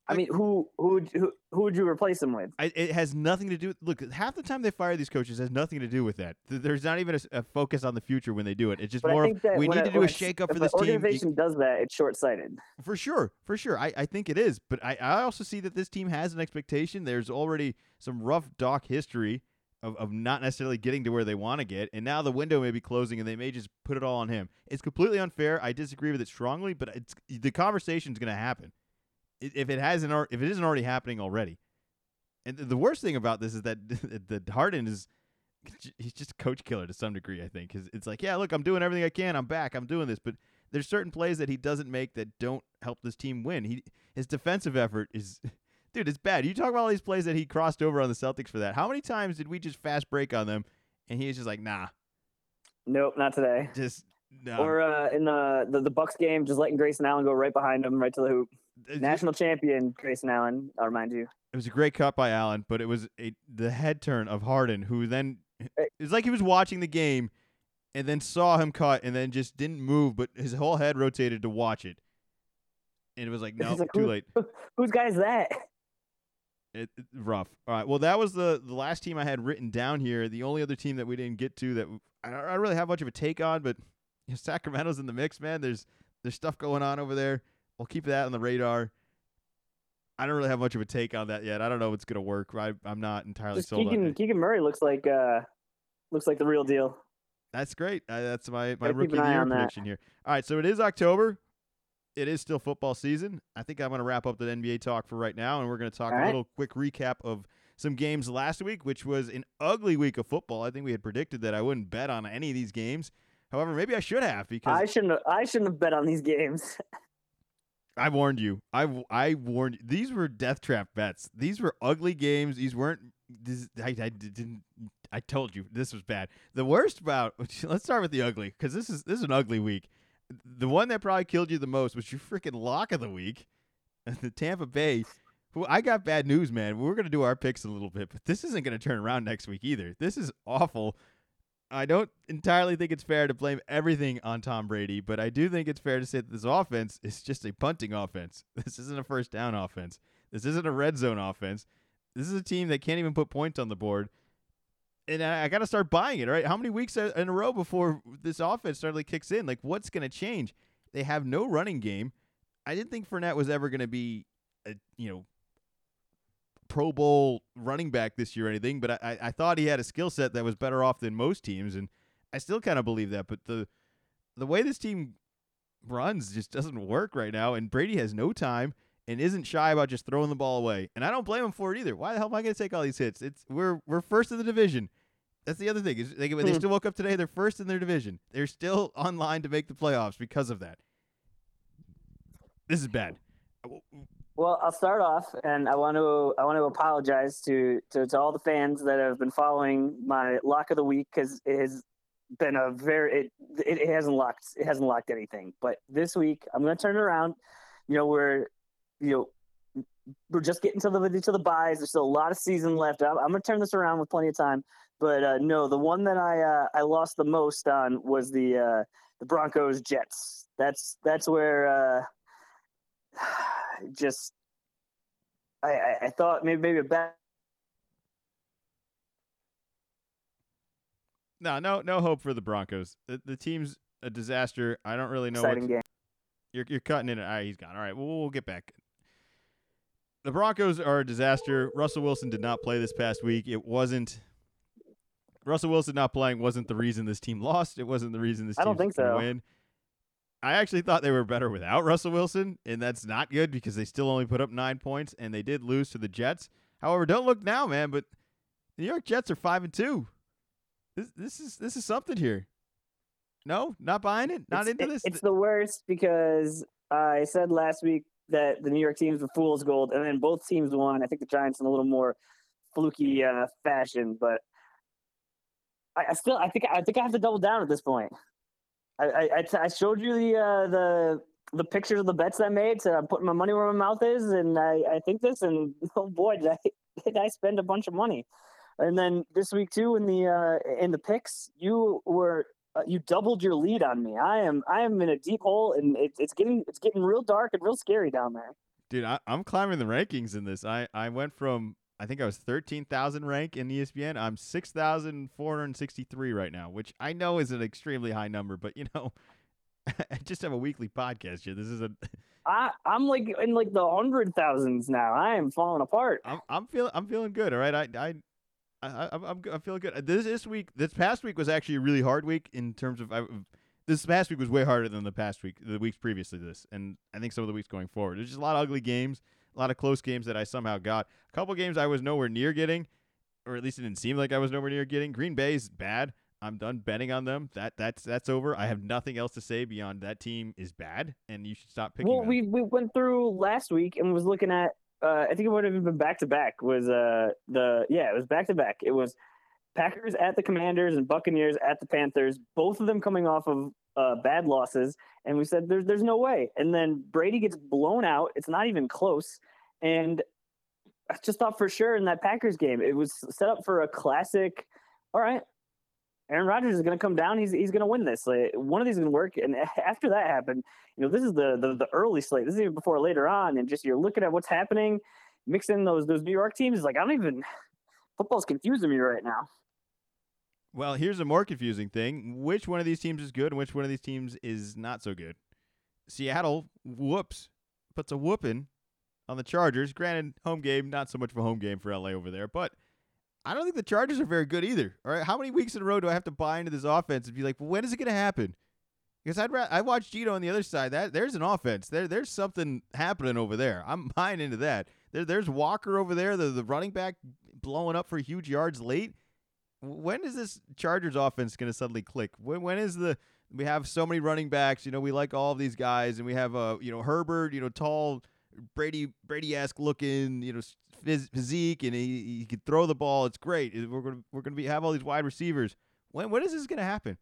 I mean, who who would who, who would you replace him with? I, it has nothing to do. Look, half the time they fire these coaches has nothing to do with that. There's not even a, a focus on the future when they do it. It's just But more. Of, we need to do a shake up for this team. Organization does that, it's short sighted. For sure, for sure. I, I think it is. But I, I also see that this team has an expectation. There's already some rough Doc history of, of not necessarily getting to where they want to get. And now the window may be closing and they may just put it all on him. It's completely unfair. I disagree with it strongly, but it's the conversation's going to happen. If it hasn't, if it isn't already happening already, and the worst thing about this is that the Harden is he's just a coach killer to some degree. I think. Cuz it's like, yeah, look, I'm doing everything I can. I'm back. I'm doing this, but there's certain plays that he doesn't make that don't help this team win. He his defensive effort is dude, it's bad. You talk about all these plays that he crossed over on the Celtics for that. How many times did we just fast break on them and he was just like, nah, Nope, not today. just no. Or uh, in the, the the Bucks game, just letting Grayson Allen go right behind him, right to the hoop. National champion Grayson Allen. I'll remind you. It was a great cut by Allen, but it was a the head turn of Harden, who then it was like he was watching the game and then saw him cut and then just didn't move, but his whole head rotated to watch it. And it was like, no, He's like, too "Who- late. Whose guy is that? It, it- rough. All right. Well, that was the the last team I had written down here. The only other team that we didn't get to that w- I don't, I don't really have much of a take on, but you know, Sacramento's in the mix, man. There's there's stuff going on over there. We'll keep that on the radar. I don't really have much of a take on that yet. I don't know if it's gonna work. I, I'm not entirely Just sold on Keegan it. Keegan Murray looks like uh looks like the real deal. That's great. Uh, that's my my Gotta rookie of the year prediction here. All right, so it is October. It is still football season. I think I'm going to wrap up the NBA talk for right now, and we're going to talk All a little quick recap of some games last week, which was an ugly week of football. I think we had predicted that I wouldn't bet on any of these games. However, maybe I should have because I shouldn't have, I shouldn't have bet on these games. I warned you. I I warned you. These were death trap bets. These were ugly games. These weren't. This, I, I didn't. I told you this was bad. The worst about. Let's start with the ugly because this is this is an ugly week. The one that probably killed you the most was your freaking lock of the week, the Tampa Bay. Who I got bad news, man. We're gonna do our picks a little bit, but this isn't gonna turn around next week either. This is awful. I don't entirely think it's fair to blame everything on Tom Brady, but I do think it's fair to say that this offense is just a punting offense. This isn't a first down offense. This isn't a red zone offense. This is a team that can't even put points on the board. And I, I got to start buying it, right? How many weeks uh, in a row before this offense suddenly kicks in? Like, what's going to change? They have no running game. I didn't think Fournette was ever going to be, a, you know, Pro Bowl running back this year or anything, but I, I- I thought he had a skill set that was better off than most teams, and I still kind of believe that. But the the way this team runs just doesn't work right now, and Brady has no time and isn't shy about just throwing the ball away. And I don't blame him for it either. Why the hell am I going to take all these hits? It's we're we're first in the division. That's the other thing. Is they, they Hmm. still woke up today. They're first in their division. They're still online to make the playoffs because of that. This is bad. Well, I'll start off, and I want to I want to apologize to, to to all the fans that have been following my lock of the week because it has been a very it, it it hasn't locked it hasn't locked anything. But this week I'm going to turn it around. You know we're you know we're just getting to the to the buys. There's still a lot of season left. I'm, I'm going to turn this around with plenty of time. But uh, no, the one that I uh, I lost the most on was the uh, the Broncos Jets. That's that's where. Uh, just I, I, I thought maybe maybe a bad No, no, no hope for the Broncos. The, the team's a disaster. I don't really know. What exciting game. You're you're cutting in. All right, he's gone. All right, well, we'll get back. The Broncos are a disaster. Russell Wilson did not play this past week. It wasn't. Russell Wilson not playing wasn't the reason this team lost. It wasn't the reason this I team don't so. win. I actually thought they were better without Russell Wilson, and that's not good because they still only put up nine points and they did lose to the Jets. However, don't look now, man. But the New York Jets are five and two. This this is this is something here. No, not buying it. Not it's, into this. It's the worst because I said last week that the New York teams were fool's gold, and then both teams won. I think the Giants in a little more fluky uh, fashion, but I, I still I think I think I have to double down at this point. I I, I, t- I showed you the uh, the the pictures of the bets I made, so I'm putting my money where my mouth is, and I, I think this, and oh boy, did I did I spend a bunch of money. And then this week too, in the uh, in the picks, you were uh, you doubled your lead on me. I am I am in a deep hole, and it's it's getting it's getting real dark and real scary down there. Dude, I, I'm climbing the rankings in this. I, I went from I think I was thirteen thousand rank in ESPN. I'm six thousand four hundred sixty three right now, which I know is an extremely high number, but you know, I just have a weekly podcast here. This is a I I'm like in like the hundred thousands now. I am falling apart. I'm I'm feeling I'm feeling good. All right, I I. I, I'm, I'm I'm feeling good. This this week, this past week was actually a really hard week in terms of. I, this past week was way harder than the past week, the weeks previously to this, and I think some of the weeks going forward. There's just a lot of ugly games, a lot of close games that I somehow got. A couple games I was nowhere near getting, or at least it didn't seem like I was nowhere near getting. Green Bay's bad. I'm done betting on them. That that's that's over. I have nothing else to say beyond that team is bad, and you should stop picking. Well, them. we we went through last week and was looking at. Uh, I think it would have been back to back. Was uh the yeah it was back to back. It was Packers at the Commanders and Buccaneers at the Panthers. Both of them coming off of uh, bad losses, and we said there's there's no way. And then Brady gets blown out. It's not even close. And I just thought for sure in that Packers game, it was set up for a classic. All right, Aaron Rodgers is going to come down. He's he's going to win this. Like, one of these is going to work. And after that happened, you know, this is the, the the early slate. This is even before later on, and just you're looking at what's happening, mixing those those New York teams. Is like I don't even football's confusing me right now. Well, here's a more confusing thing. Which one of these teams is good and which one of these teams is not so good? Seattle, whoops, puts a whooping on the Chargers. Granted, home game, not so much of a home game for LA over there, but I don't think the Chargers are very good either. All right, how many weeks in a row do I have to buy into this offense and be like, well, when is it going to happen? Because I'd ra- I watched Gino on the other side. That there's an offense. There there's something happening over there. I'm buying into that. There there's Walker over there, the the running back blowing up for huge yards late. When is this Chargers offense going to suddenly click? When when is the we have so many running backs? You know, we like all of these guys, and we have uh you know Herbert, you know tall Brady Brady esque looking, you know phys- physique, and he, he can throw the ball. It's great. We're gonna we're gonna be have all these wide receivers. When when is this gonna happen?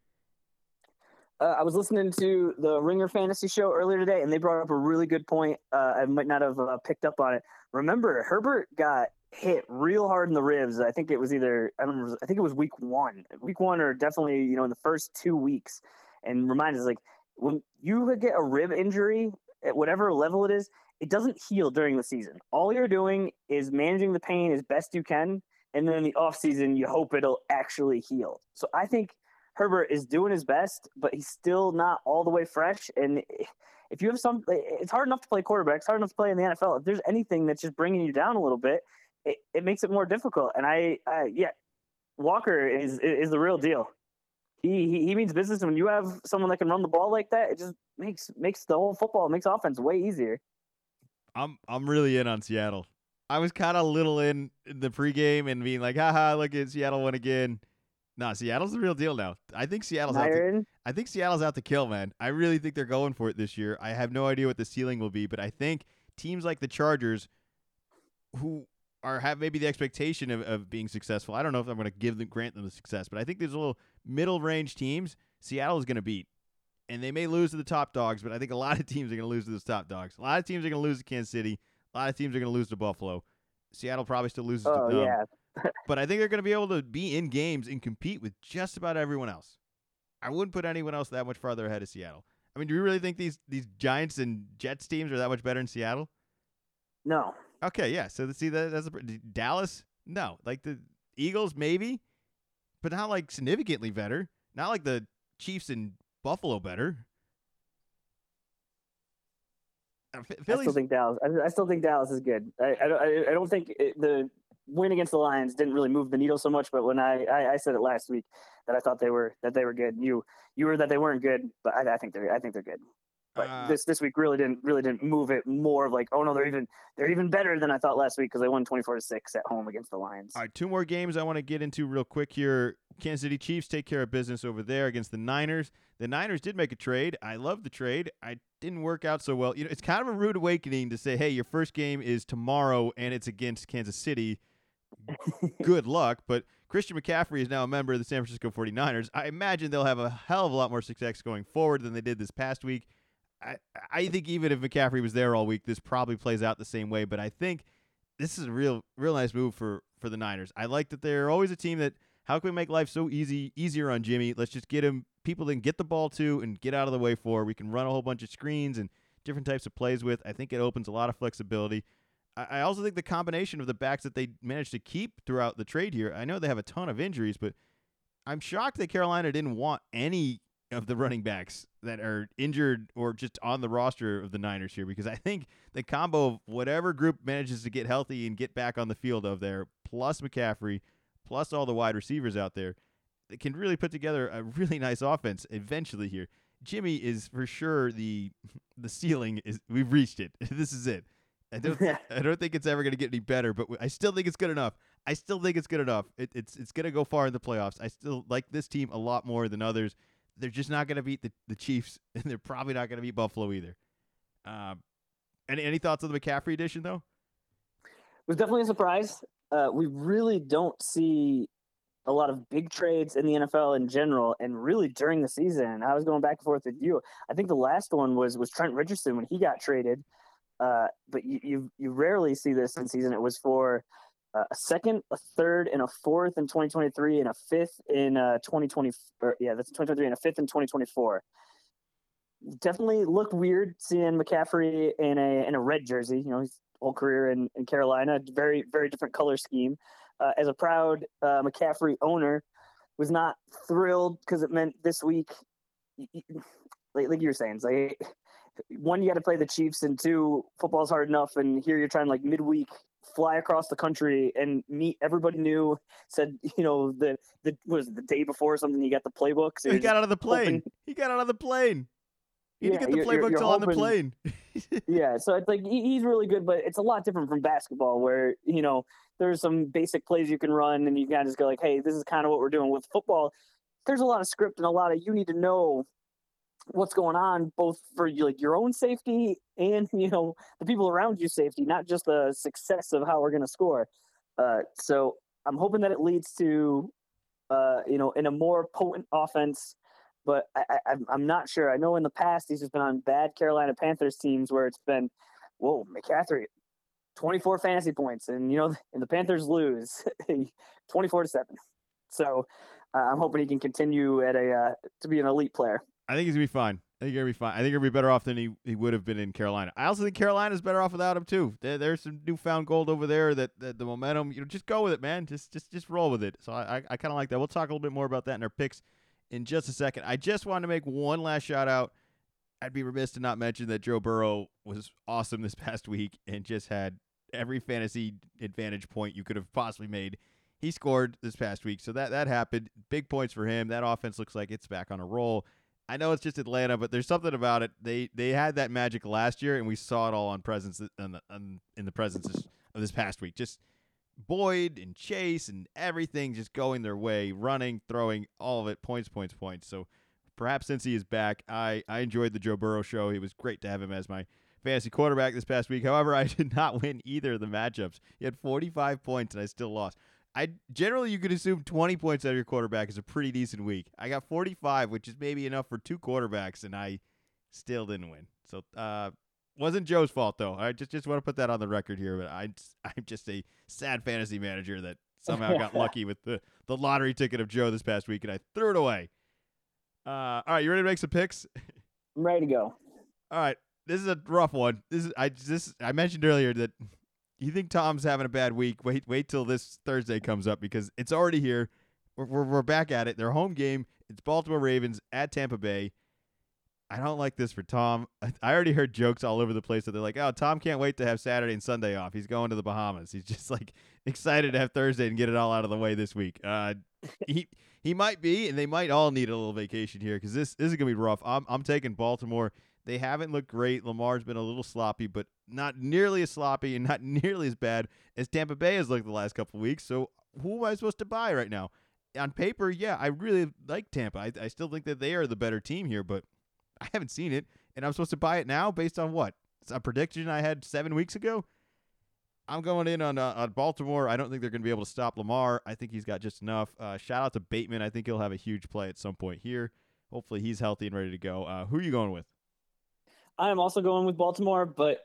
Uh, I was listening to the Ringer Fantasy Show earlier today, and they brought up a really good point. Uh, I might not have uh, picked up on it. Remember, Herbert got hit real hard in the ribs. I think it was either I don't remember. I think it was week one, week one, or definitely you know in the first two weeks. And remind us, like when you get a rib injury at whatever level it is, it doesn't heal during the season. All you're doing is managing the pain as best you can, and then in the off season, you hope it'll actually heal. So I think Herbert is doing his best, but he's still not all the way fresh. And if you have some, it's hard enough to play quarterback. It's hard enough to play in the NFL. If there's anything that's just bringing you down a little bit, it, it makes it more difficult. And I, I yeah, Walker is is the real deal. He, he he means business. And when you have someone that can run the ball like that, it just makes makes the whole football makes offense way easier. I'm I'm really in on Seattle. I was kind of little in, the pregame and being like, haha, look at Seattle won again. No, Seattle's the real deal now. I think Seattle's out to, I think Seattle's out to kill, man. I really think they're going for it this year. I have no idea what the ceiling will be, but I think teams like the Chargers, who are have maybe the expectation of, of being successful. I don't know if I'm going to give them grant them the success, but I think these little middle range teams, Seattle is going to beat, and they may lose to the top dogs, but I think a lot of teams are going to lose to those top dogs. A lot of teams are going to lose to Kansas City. A lot of teams are going to lose to Buffalo. Seattle probably still loses oh, to them. yeah. but I think they're going to be able to be in games and compete with just about everyone else. I wouldn't put anyone else that much farther ahead of Seattle. I mean, do you really think these these Giants and Jets teams are that much better in Seattle? No. Okay, yeah. So see that that's a, Dallas. No, like the Eagles maybe, but not like significantly better. Not like the Chiefs and Buffalo better. Uh, I still think Dallas. I, I, still think Dallas is good. I I, I don't think it, the win against the Lions didn't really move the needle so much. But when I, I, I, said it last week that I thought they were that they were good, you you were that they weren't good. But I, I think they're I think they're good. But uh, this this week really didn't really didn't move it more of like oh no they're even they're even better than I thought last week because they won twenty four to six at home against the Lions. All right, two more games I want to get into real quick here. Kansas City Chiefs take care of business over there against the Niners. The Niners did make a trade. I love the trade. I didn't work out so well. You know, it's kind of a rude awakening to say, "Hey, your first game is tomorrow and it's against Kansas City." Good luck, but Christian McCaffrey is now a member of the San Francisco 49ers. I imagine they'll have a hell of a lot more success going forward than they did this past week. I, I think even if McCaffrey was there all week, this probably plays out the same way. But I think this is a real, real nice move for for the Niners. I like that they're always a team that how can we make life so easy, easier on Jimmy? Let's just get him people can get the ball to and get out of the way for. We can run a whole bunch of screens and different types of plays with. I think it opens a lot of flexibility. I, I also think the combination of the backs that they managed to keep throughout the trade here. I know they have a ton of injuries, but I'm shocked that Carolina didn't want any of the running backs that are injured or just on the roster of the Niners here because I think the combo of whatever group manages to get healthy and get back on the field of there, plus McCaffrey, plus all the wide receivers out there, it can really put together a really nice offense eventually here. Jimmy is for sure the the ceiling is we've reached it. this is it. I don't I don't think it's ever going to get any better, but I still think it's good enough. I still think it's good enough. It, it's it's going to go far in the playoffs. I still like this team a lot more than others. They're just not going to beat the, the Chiefs, and they're probably not going to beat Buffalo either. Uh, any any thoughts on the McCaffrey edition though? It was definitely a surprise. Uh, we really don't see a lot of big trades in the NFL in general, and really during the season. I was going back and forth with you. I think the last one was was Trent Richardson when he got traded. Uh, but you, you you rarely see this in season. It was for uh, a second, a third, and a fourth in 2023, and a fifth in uh, 2020. Or, yeah, that's 2023, and a fifth in 2024. Definitely looked weird seeing McCaffrey in a in a red jersey. You know, his whole career in, in Carolina, very very different color scheme. Uh, as a proud uh, McCaffrey owner, was not thrilled because it meant this week, like, like you were saying, it's like one, you got to play the Chiefs, and two, football's hard enough, and here you're trying like midweek fly across the country and meet everybody new. Said you know the the was it, the day before or something. You got the playbook. So he got out of the plane. Hoping, he got out of the plane. He yeah, didn't get the playbook till on the plane. yeah, so it's like he's really good, but it's a lot different from basketball, where you know there's some basic plays you can run, and you can just go like, "Hey, this is kind of what we're doing." With football, there's a lot of script and a lot of you need to know what's going on both for like your own safety and you know the people around you safety not just the success of how we're going to score. Uh, so i'm hoping that it leads to uh, you know in a more potent offense but I, I, i'm not sure. I know in the past he's just been on bad carolina panthers teams where it's been whoa mccaffrey 24 fantasy points and you know and the panthers lose 24 to 7 so uh, i'm hoping he can continue at a uh, to be an elite player I think he's gonna be fine. I think gonna be fine. I think he'll be better off than he, he would have been in Carolina. I also think Carolina's better off without him too. There, there's some newfound gold over there. That, that the momentum, you know, just go with it, man. Just just just roll with it. So I I, I kind of like that. We'll talk a little bit more about that in our picks in just a second. I just wanted to make one last shout out. I'd be remiss to not mention that Joe Burrow was awesome this past week and just had every fantasy advantage point you could have possibly made. He scored this past week, so that that happened. Big points for him. That offense looks like it's back on a roll. I know it's just Atlanta, but there's something about it. They they had that magic last year, and we saw it all on presence in the, in the presence of this past week. Just Boyd and Chase and everything just going their way, running, throwing, all of it, points, points, points. So perhaps since he is back, I I enjoyed the Joe Burrow show. It was great to have him as my fantasy quarterback this past week. However, I did not win either of the matchups. He had 45 points, and I still lost. I generally you could assume 20 points out of your quarterback is a pretty decent week. I got 45, which is maybe enough for two quarterbacks, and I still didn't win. So uh, wasn't Joe's fault though. I just just want to put that on the record here. But I I'm just a sad fantasy manager that somehow got lucky with the the lottery ticket of Joe this past week, and I threw it away. Uh, all right, you ready to make some picks? I'm ready to go. All right, this is a rough one. This is I just I mentioned earlier that you think Tom's having a bad week, wait wait till this Thursday comes up because it's already here. We're, we're, we're back at it. Their home game, it's Baltimore Ravens at Tampa Bay. I don't like this for Tom. I already heard jokes all over the place that they're like, "Oh, Tom can't wait to have Saturday and Sunday off. He's going to the Bahamas. He's just like excited to have Thursday and get it all out of the way this week." Uh, he he might be, and they might all need a little vacation here because this, this is gonna be rough. I'm I'm taking Baltimore. They haven't looked great. Lamar's been a little sloppy, but not nearly as sloppy and not nearly as bad as Tampa Bay has looked the last couple weeks. So who am I supposed to buy right now? On paper, yeah, I really like Tampa. I, I still think that they are the better team here, but I haven't seen it, and I'm supposed to buy it now based on what? It's a prediction I had seven weeks ago. I'm going in on uh, on Baltimore. I don't think they're going to be able to stop Lamar. I think he's got just enough. Uh, shout out to Bateman. I think he'll have a huge play at some point here. Hopefully, he's healthy and ready to go. Uh, who are you going with? I am also going with Baltimore, but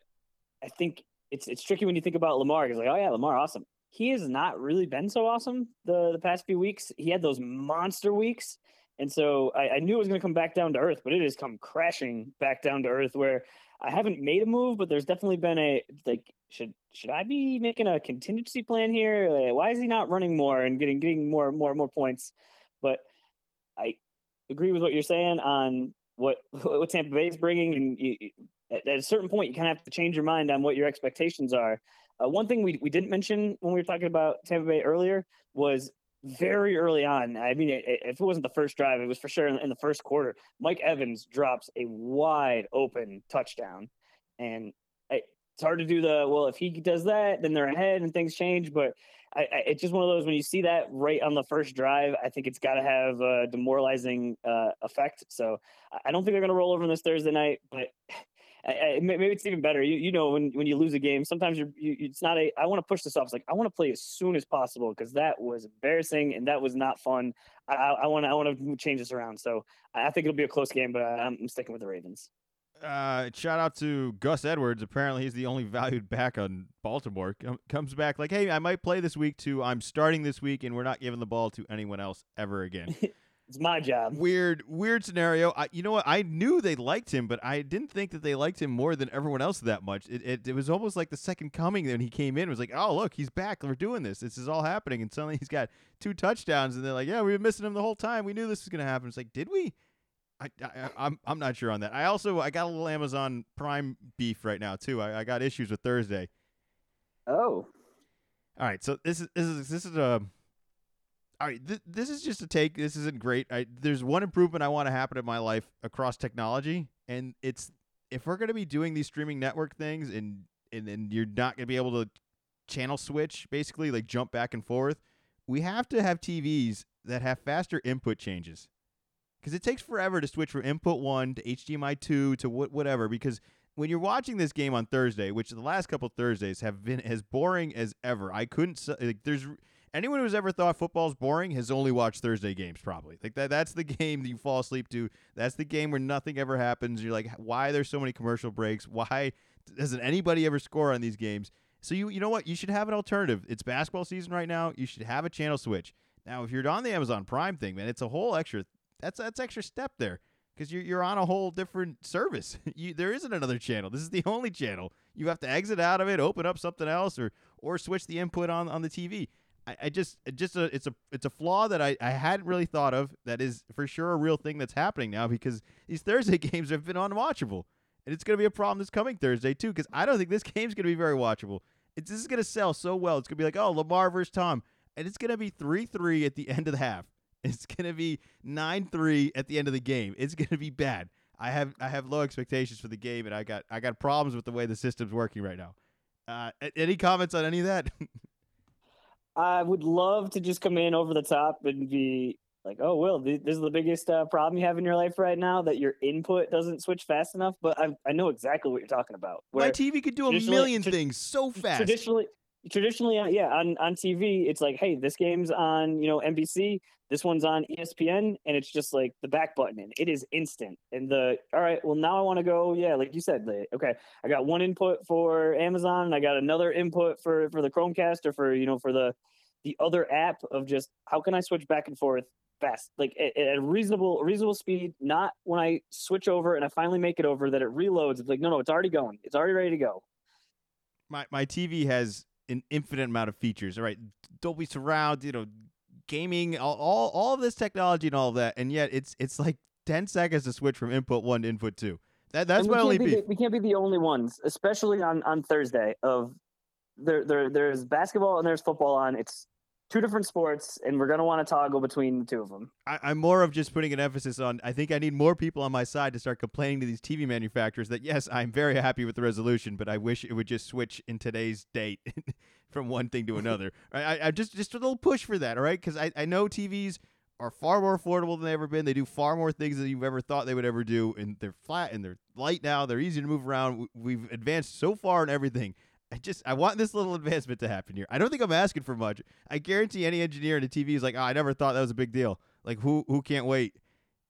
I think it's it's tricky when you think about Lamar. Because like, oh yeah, Lamar, awesome. He has not really been so awesome the the past few weeks. He had those monster weeks, And so I, I knew it was going to come back down to earth, but it has come crashing back down to earth where I haven't made a move, but there's definitely been a like should should I be making a contingency plan here? Like, why is he not running more and getting getting more more more points? But I agree with what you're saying on what what Tampa Bay is bringing, and you, at, a certain point, you kind of have to change your mind on what your expectations are. Uh, one thing we we didn't mention when we were talking about Tampa Bay earlier was very early on. I mean, if it wasn't the first drive, it was for sure in the first quarter. Mike Evans drops a wide open touchdown, and it's hard to do the well. If he does that, then they're ahead and things change. But I, I, it's just one of those when you see that right on the first drive, I think it's got to have a demoralizing uh, effect. So I don't think they're going to roll over on this Thursday night, but I, I, maybe it's even better. You you know when when you lose a game, sometimes you're you, it's not a. I want to push this off. It's like I want to play as soon as possible because that was embarrassing and that was not fun. I want to, I want to change this around. So I think it'll be a close game, but I'm sticking with the Ravens. Uh, shout out to Gus Edwards. Apparently, he's the only valued back on Baltimore. Com- comes back like, hey, I might play this week too. I'm starting this week, and we're not giving the ball to anyone else ever again. It's my job. Weird, weird scenario. I, you know what? I knew they liked him, but I didn't think that they liked him more than everyone else that much. It, it, it was almost like the second coming when he came in. It was like, oh, look, he's back. We're doing this. This is all happening. And suddenly he's got two touchdowns, and they're like, yeah, we've been missing him the whole time. We knew this was going to happen. It's like, did we? I, I, I'm I'm not sure on that. I also I got a little Amazon Prime beef right now too. I, I got issues with Thursday. Oh. All right. So this is this is this is a all right, th- this is just a take. This isn't great. I, there's one improvement I want to happen in my life across technology, and it's if we're going to be doing these streaming network things, and and and you're not going to be able to channel switch, basically like jump back and forth, we have to have TVs that have faster input changes, because it takes forever to switch from input one to HDMI two to what whatever. Because when you're watching this game on Thursday, which the last couple Thursdays have been as boring as ever, I couldn't like there's anyone who's ever thought football's boring has only watched Thursday games probably. Like that that's the game that you fall asleep to. That's the game where nothing ever happens. You're like, why there's so many commercial breaks? Why doesn't anybody ever score on these games? So you you know what? You should have an alternative. It's basketball season right now. You should have a channel switch. Now, if you're on the Amazon Prime thing, man, it's a whole extra that's that's extra step there because you're you're on a whole different service. you, there isn't another channel. This is the only channel. You have to exit out of it, open up something else, or or switch the input on on the TV. I, I just it just a it's a it's a flaw that I, I hadn't really thought of that is for sure a real thing that's happening now because these Thursday games have been unwatchable. And it's going to be a problem this coming Thursday too because I don't think this game's going to be very watchable. It's this is going to sell so well. It's going to be like, "Oh, Lamar versus Tom." And it's going to be 3-3 at the end of the half. It's going to be 9-3 at the end of the game. It's going to be bad. I have I have low expectations for the game and I got I got problems with the way the system's working right now. Uh, any comments on any of that? I would love to just come in over the top and be like, "Oh, Will, this is the biggest uh, problem you have in your life right now that your input doesn't switch fast enough." But I, I know exactly what you're talking about. My TV could do a million tra- things so fast. Traditionally, traditionally, uh, yeah, on on TV, it's like, "Hey, this game's on you know NBC, this one's on ESPN," and it's just like the back button, and it is instant. And the all right, well, now I want to go. Yeah, like you said, okay, I got one input for Amazon, and I got another input for for the Chromecast or for you know for the the other app of just how can I switch back and forth fast, like at, at a reasonable reasonable speed. Not when I switch over and I finally make it over that it reloads. It's like no, no, it's already going. It's already ready to go. My my TV has an infinite amount of features. All right, Dolby Surround, you know, gaming, all all, all of this technology and all of that, and yet it's it's like ten seconds to switch from input one to input two. That that's my only. Be, we can't be the only ones, especially on on Thursday. Of there there there's basketball and there's football on. It's two different sports, and we're going to want to toggle between the two of them. I, am more of just putting an emphasis on. I think I need more people on my side to start complaining to these TV manufacturers that yes, I'm very happy with the resolution, but I wish it would just switch in today's date from one thing to another. I, I just just a little push for that, all right? Because I, I know TVs are far more affordable than they've ever been. They do far more things than you've ever thought they would ever do, and they're flat and they're light now. They're easy to move around. We've advanced so far in everything. I just I want this little advancement to happen here. I don't think I'm asking for much. I guarantee any engineer in the TV is like, oh, I never thought that was a big deal. Like who who can't wait?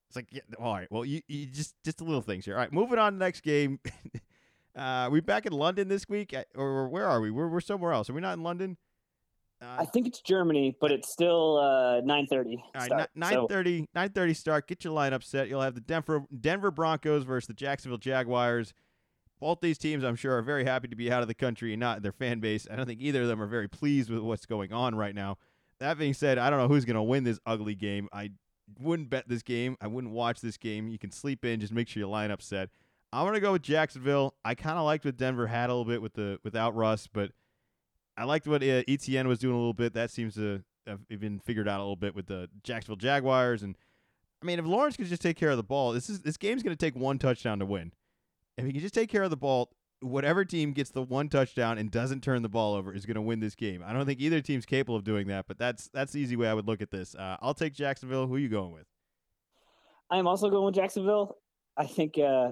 It's like, yeah, all right, well, you, you just just the little things here. All right, moving on to the next game. uh, we back in London this week, or where are we? We're we're somewhere else. Are we not in London? Uh, I think it's Germany, but it's still uh, 9:30. All right, start. nine So- thirty, nine thirty start. Get your lineup set. You'll have the Denver Denver Broncos versus the Jacksonville Jaguars. Both these teams, I'm sure, are very happy to be out of the country and not their fan base. I don't think either of them are very pleased with what's going on right now. That being said, I don't know who's going to win this ugly game. I wouldn't bet this game. I wouldn't watch this game. You can sleep in. Just make sure your lineup set. I'm gonna go with Jacksonville. I kind of liked what Denver had a little bit with the without Russ, but I liked what uh, Etienne was doing a little bit. That seems to have been figured out a little bit with the Jacksonville Jaguars. And I mean, if Lawrence could just take care of the ball, this is this game's going to take one touchdown to win. If he can just take care of the ball, whatever team gets the one touchdown and doesn't turn the ball over is going to win this game. I don't think either team's capable of doing that, but that's that's the easy way I would look at this. Uh, I'll take Jacksonville. Who are you going with? I'm also going with Jacksonville. I think uh,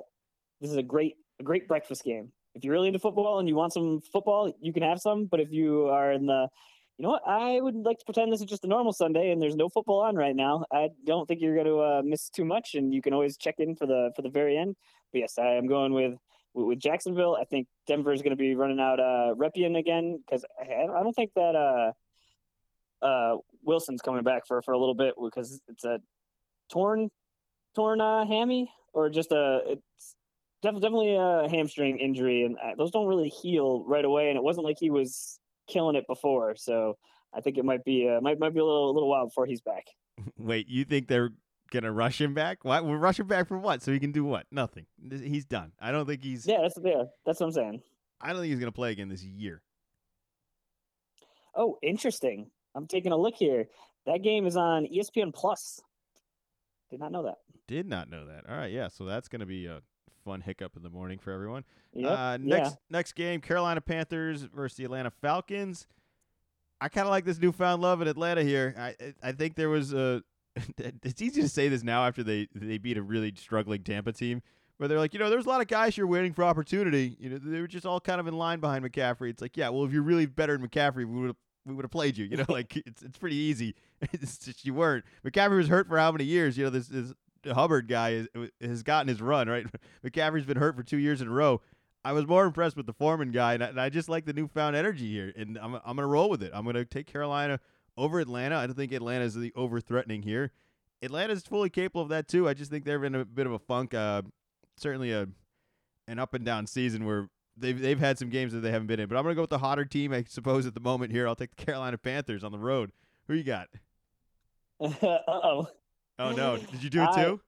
this is a great a great breakfast game. If you're really into football and you want some football, you can have some. But if you are in the, you know what, I would like to pretend this is just a normal Sunday and there's no football on right now. I don't think you're going to uh, miss too much, and you can always check in for the for the very end. But yes, I am going with with Jacksonville. I think Denver is going to be running out uh, Rypien again because I, I don't think that uh, uh, Wilson's coming back for for a little bit because it's a torn torn uh, hammy or just a it's def- definitely a hamstring injury, and uh, those don't really heal right away. And it wasn't like he was killing it before, so I think it might be uh, might might be a little a little while before he's back. Wait, you think they're gonna rush him back? Why? We'll rush him back for what? So he can do what? Nothing. He's done. I don't think he's. Yeah, that's yeah, that's what I'm saying. I don't think he's gonna play again this year. Oh, interesting. I'm taking a look here. That game is on ESPN Plus. Did not know that. Did not know that. All right, yeah. So that's gonna be a fun hiccup in the morning for everyone. Yep. Uh, next next game, Carolina Panthers versus the Atlanta Falcons. I kind of like this newfound love in Atlanta here. I- I think there was a. It's easy to say this now after they they beat a really struggling Tampa team, where they're like, you know, there's a lot of guys here waiting for opportunity. You know, they were just all kind of in line behind McCaffrey. It's like, yeah, well, if you're really better than McCaffrey, we would have we would have played you. You know, like it's it's pretty easy. it's just you weren't. McCaffrey was hurt for how many years? You know, this this Hubbard guy is, has gotten his run right. McCaffrey's been hurt for two years in a row. I was more impressed with the Foreman guy, and I, and I just like the newfound energy here, and I'm I'm gonna roll with it. I'm gonna take Carolina over Atlanta. I don't think Atlanta is the over threatening here. Atlanta's fully capable of that too. I just think they're in a bit of a funk. Uh, certainly a an up and down season where they've they've had some games that they haven't been in. But I'm gonna go with the hotter team, I suppose, at the moment here. I'll take the Carolina Panthers on the road. Who you got? uh oh. Oh no, did you do it I- too?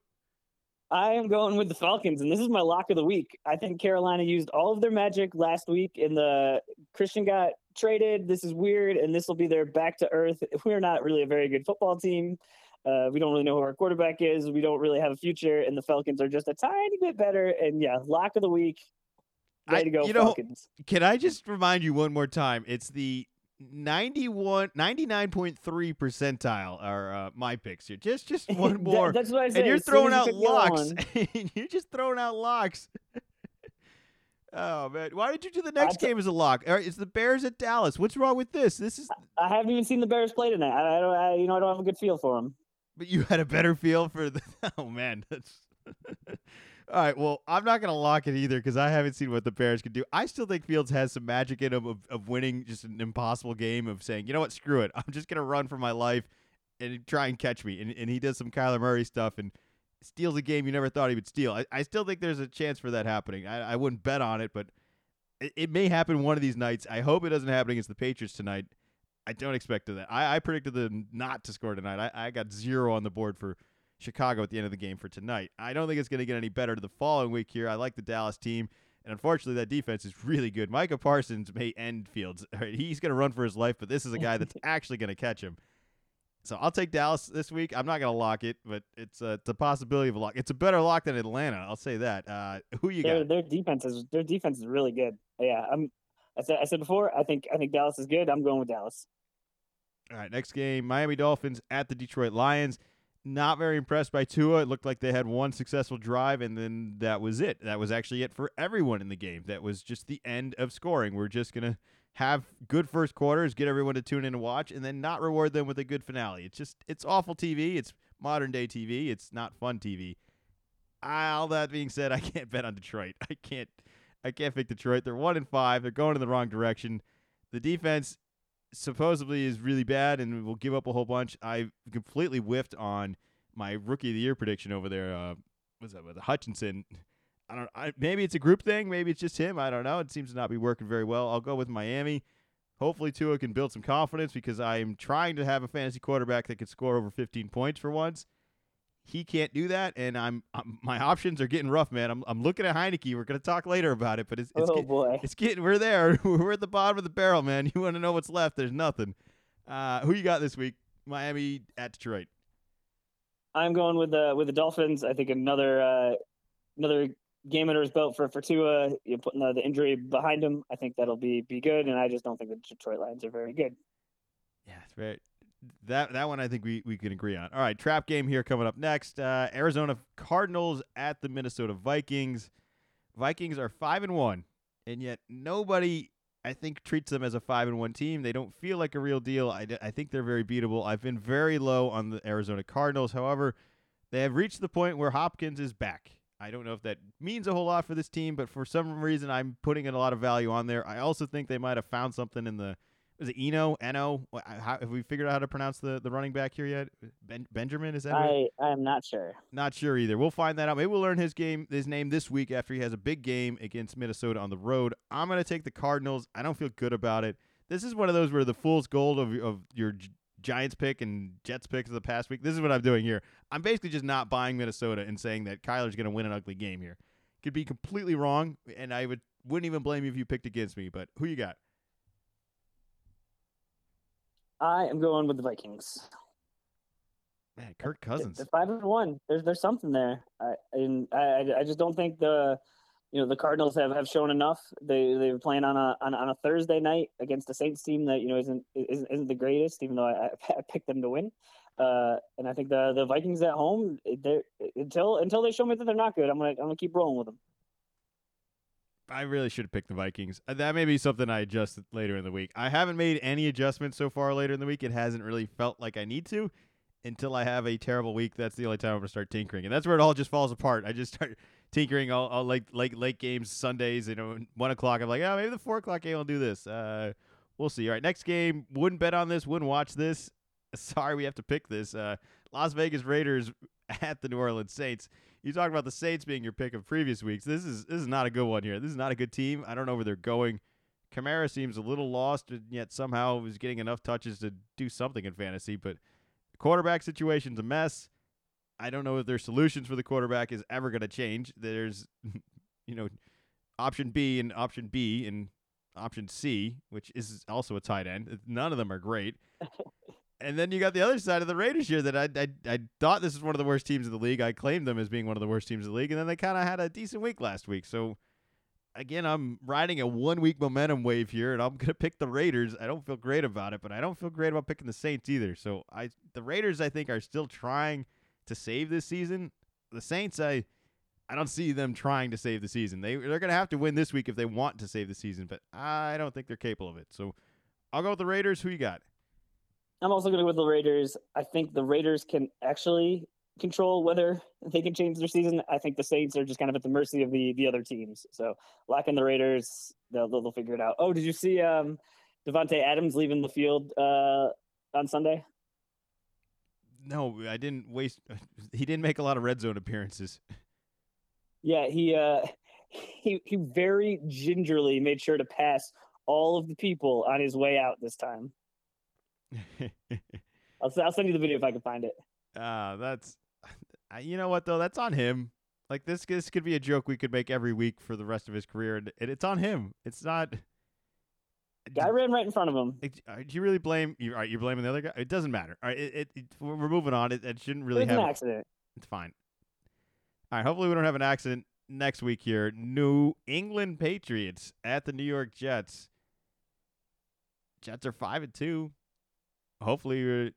I am going with the Falcons, and this is my lock of the week. I think Carolina used all of their magic last week, and the Christian got traded. This is weird, and this will be their back to earth. We're not really a very good football team. Uh, we don't really know who our quarterback is. We don't really have a future, and the Falcons are just a tiny bit better. And yeah, lock of the week. Way I- to go, you know, Falcons! Can I just remind you one more time? It's the 91 99.3 percentile are uh, my picks here. Just just one That- more. that's what I said. and you're throwing out you took the other locks. you're just throwing out locks. Oh man, why did you do the next t- game as a lock? All right, it's the Bears at Dallas. What's wrong with this? This is. I haven't even seen the Bears play tonight. I, I don't. I, you know, I don't have a good feel for them. But you had a better feel for the. Oh man, that's. All right, well, I'm not gonna lock it either because I haven't seen what the Bears can do. I still think Fields has some magic in him of, of winning just an impossible game of saying, you know what, screw it, I'm just gonna run for my life and try and catch me. And, and he does some Kyler Murray stuff and steals a game you never thought he would steal. I, I still think there's a chance for that happening. I, I wouldn't bet on it, but it, it may happen one of these nights. I hope it doesn't happen against the Patriots tonight. I don't expect that. I, I predicted them not to score tonight. I, I got zero on the board for Chicago at the end of the game for tonight. I don't think it's going to get any better to the following week here. I like the Dallas team, and unfortunately, that defense is really good. Micah Parsons may end Fields. He's going to run for his life, but this is a guy that's actually going to catch him. So I'll take Dallas this week. I'm not going to lock it, but it's a, it's a possibility of a lock. It's a better lock than Atlanta. I'll say that. Uh, who you Their got? their defense is their defense is really good. Yeah, I'm. I said I said before. I think I think Dallas is good. I'm going with Dallas. All right, next game, Miami Dolphins at the Detroit Lions. Not very impressed by Tua. It looked like they had one successful drive, and then that was it. That was actually it for everyone in the game. That was just the end of scoring. We're just gonna have good first quarters, get everyone to tune in and watch, and then not reward them with a good finale. It's just it's awful TV. It's modern day TV. It's not fun TV. All that being said, I can't bet on Detroit. I can't. I can't pick Detroit. They're one and five. They're going in the wrong direction. The defense supposedly is really bad and will give up a whole bunch. I completely whiffed on my rookie of the year prediction over there. Uh, what's that with Hutchinson? I don't. I, maybe it's a group thing. Maybe it's just him. I don't know. It seems to not be working very well. I'll go with Miami. Hopefully Tua can build some confidence because I'm trying to have a fantasy quarterback that can score over 15 points for once. He can't do that, and I'm, I'm my options are getting rough, man. I'm I'm looking at Heinicke. We're gonna talk later about it, but it's it's, oh get, boy, it's getting we're there. we're at the bottom of the barrel, man. You want to know what's left? There's nothing. Uh, who you got this week? Miami at Detroit. I'm going with the with the Dolphins. I think another uh, another game under his belt for Tua. You putting the, the injury behind him. I think that'll be be good. And I just don't think the Detroit Lions are very good. Yeah, it's very that that one I think we, we can agree on. All right, trap game here coming up next. Uh, Arizona Cardinals at the Minnesota Vikings. Vikings are five and one, and yet nobody I think treats them as a five and one team. They don't feel like a real deal. I, I think they're very beatable. I've been very low on the Arizona Cardinals. However, they have reached the point where Hopkins is back. I don't know if that means a whole lot for this team, but for some reason I'm putting in a lot of value on there. I also think they might have found something in the is it Eno Eno? How, have we figured out how to pronounce the, the running back here yet? Ben, Benjamin is that? I I'm not sure. Not sure either. We'll find that out. Maybe we'll learn his game his name this week after he has a big game against Minnesota on the road. I'm gonna take the Cardinals. I don't feel good about it. This is one of those where the fool's gold of of your Giants pick and Jets pick of the past week. This is what I'm doing here. I'm basically just not buying Minnesota and saying that Kyler's going to win an ugly game here. Could be completely wrong, and I would wouldn't even blame you if you picked against me. But who you got? I am going with the Vikings. Man, Kirk Cousins. The five and one. There's there's something there. I and I I just don't think the you know the Cardinals have, have shown enough. They they were playing on a on, on a Thursday night against a Saints team that you know isn't isn't, isn't the greatest, even though I, I picked them to win. Uh, and I think the the Vikings at home, until until they show me that they're not good, I'm gonna I'm gonna keep rolling with them. I really should have picked the Vikings. Uh, that may be something I adjust later in the week. I haven't made any adjustments so far later in the week. It hasn't really felt like I need to until I have a terrible week. That's the only time I'm gonna start tinkering, and that's where it all just falls apart. I just start tinkering all, all like like late games Sundays. You know, one o'clock. I'm like, oh, maybe the four o'clock game will do this. Uh, we'll see. All right, next game. Wouldn't bet on this. Wouldn't watch this. Sorry, we have to pick this. Uh, Las Vegas Raiders at the New Orleans Saints. You talked about the Saints being your pick of previous weeks. This is this is not a good one here. This is not a good team. I don't know where they're going. Kamara seems a little lost, and yet somehow is getting enough touches to do something in fantasy. But the quarterback situation's a mess. I don't know if their solutions for the quarterback is ever going to change. There's, you know, option B and option B and option C, which is also a tight end. None of them are great. and then you got the other side of the Raiders here that I, I I thought this was one of the worst teams in the league. I claimed them as being one of the worst teams in the league, and then they kind of had a decent week last week. So again, I'm riding a one week momentum wave here, and I'm gonna pick the Raiders. I don't feel great about it, but I don't feel great about picking the Saints either. So I the Raiders I think are still trying to save this season. The Saints I I don't see them trying to save the season. They they're gonna have to win this week if they want to save the season, but I don't think they're capable of it. So I'll go with the Raiders. Who you got? I'm also going to go with the Raiders. I think the Raiders can actually control whether they can change their season. I think the Saints are just kind of at the mercy of the the other teams. So lacking the Raiders, they'll they'll figure it out. Oh, did you see um, Davante Adams leaving the field uh, on Sunday? No, I didn't waste. He didn't make a lot of red zone appearances. Yeah, he uh, he he very gingerly made sure to pass all of the people on his way out this time. I'll, I'll send you the video if I can find it. Ah, uh, that's you know what though, that's on him. Like this, this could be a joke we could make every week for the rest of his career, and, and it's on him. It's not. Guy ran right in front of him. Uh, do you really blame? You, all right, you're blaming the other guy. It doesn't matter. All right, it, it, it we're moving on. It, it shouldn't really it have an accident. It's fine. All right, hopefully we don't have an accident next week here. New England Patriots at the New York Jets. Jets are five and two hopefully,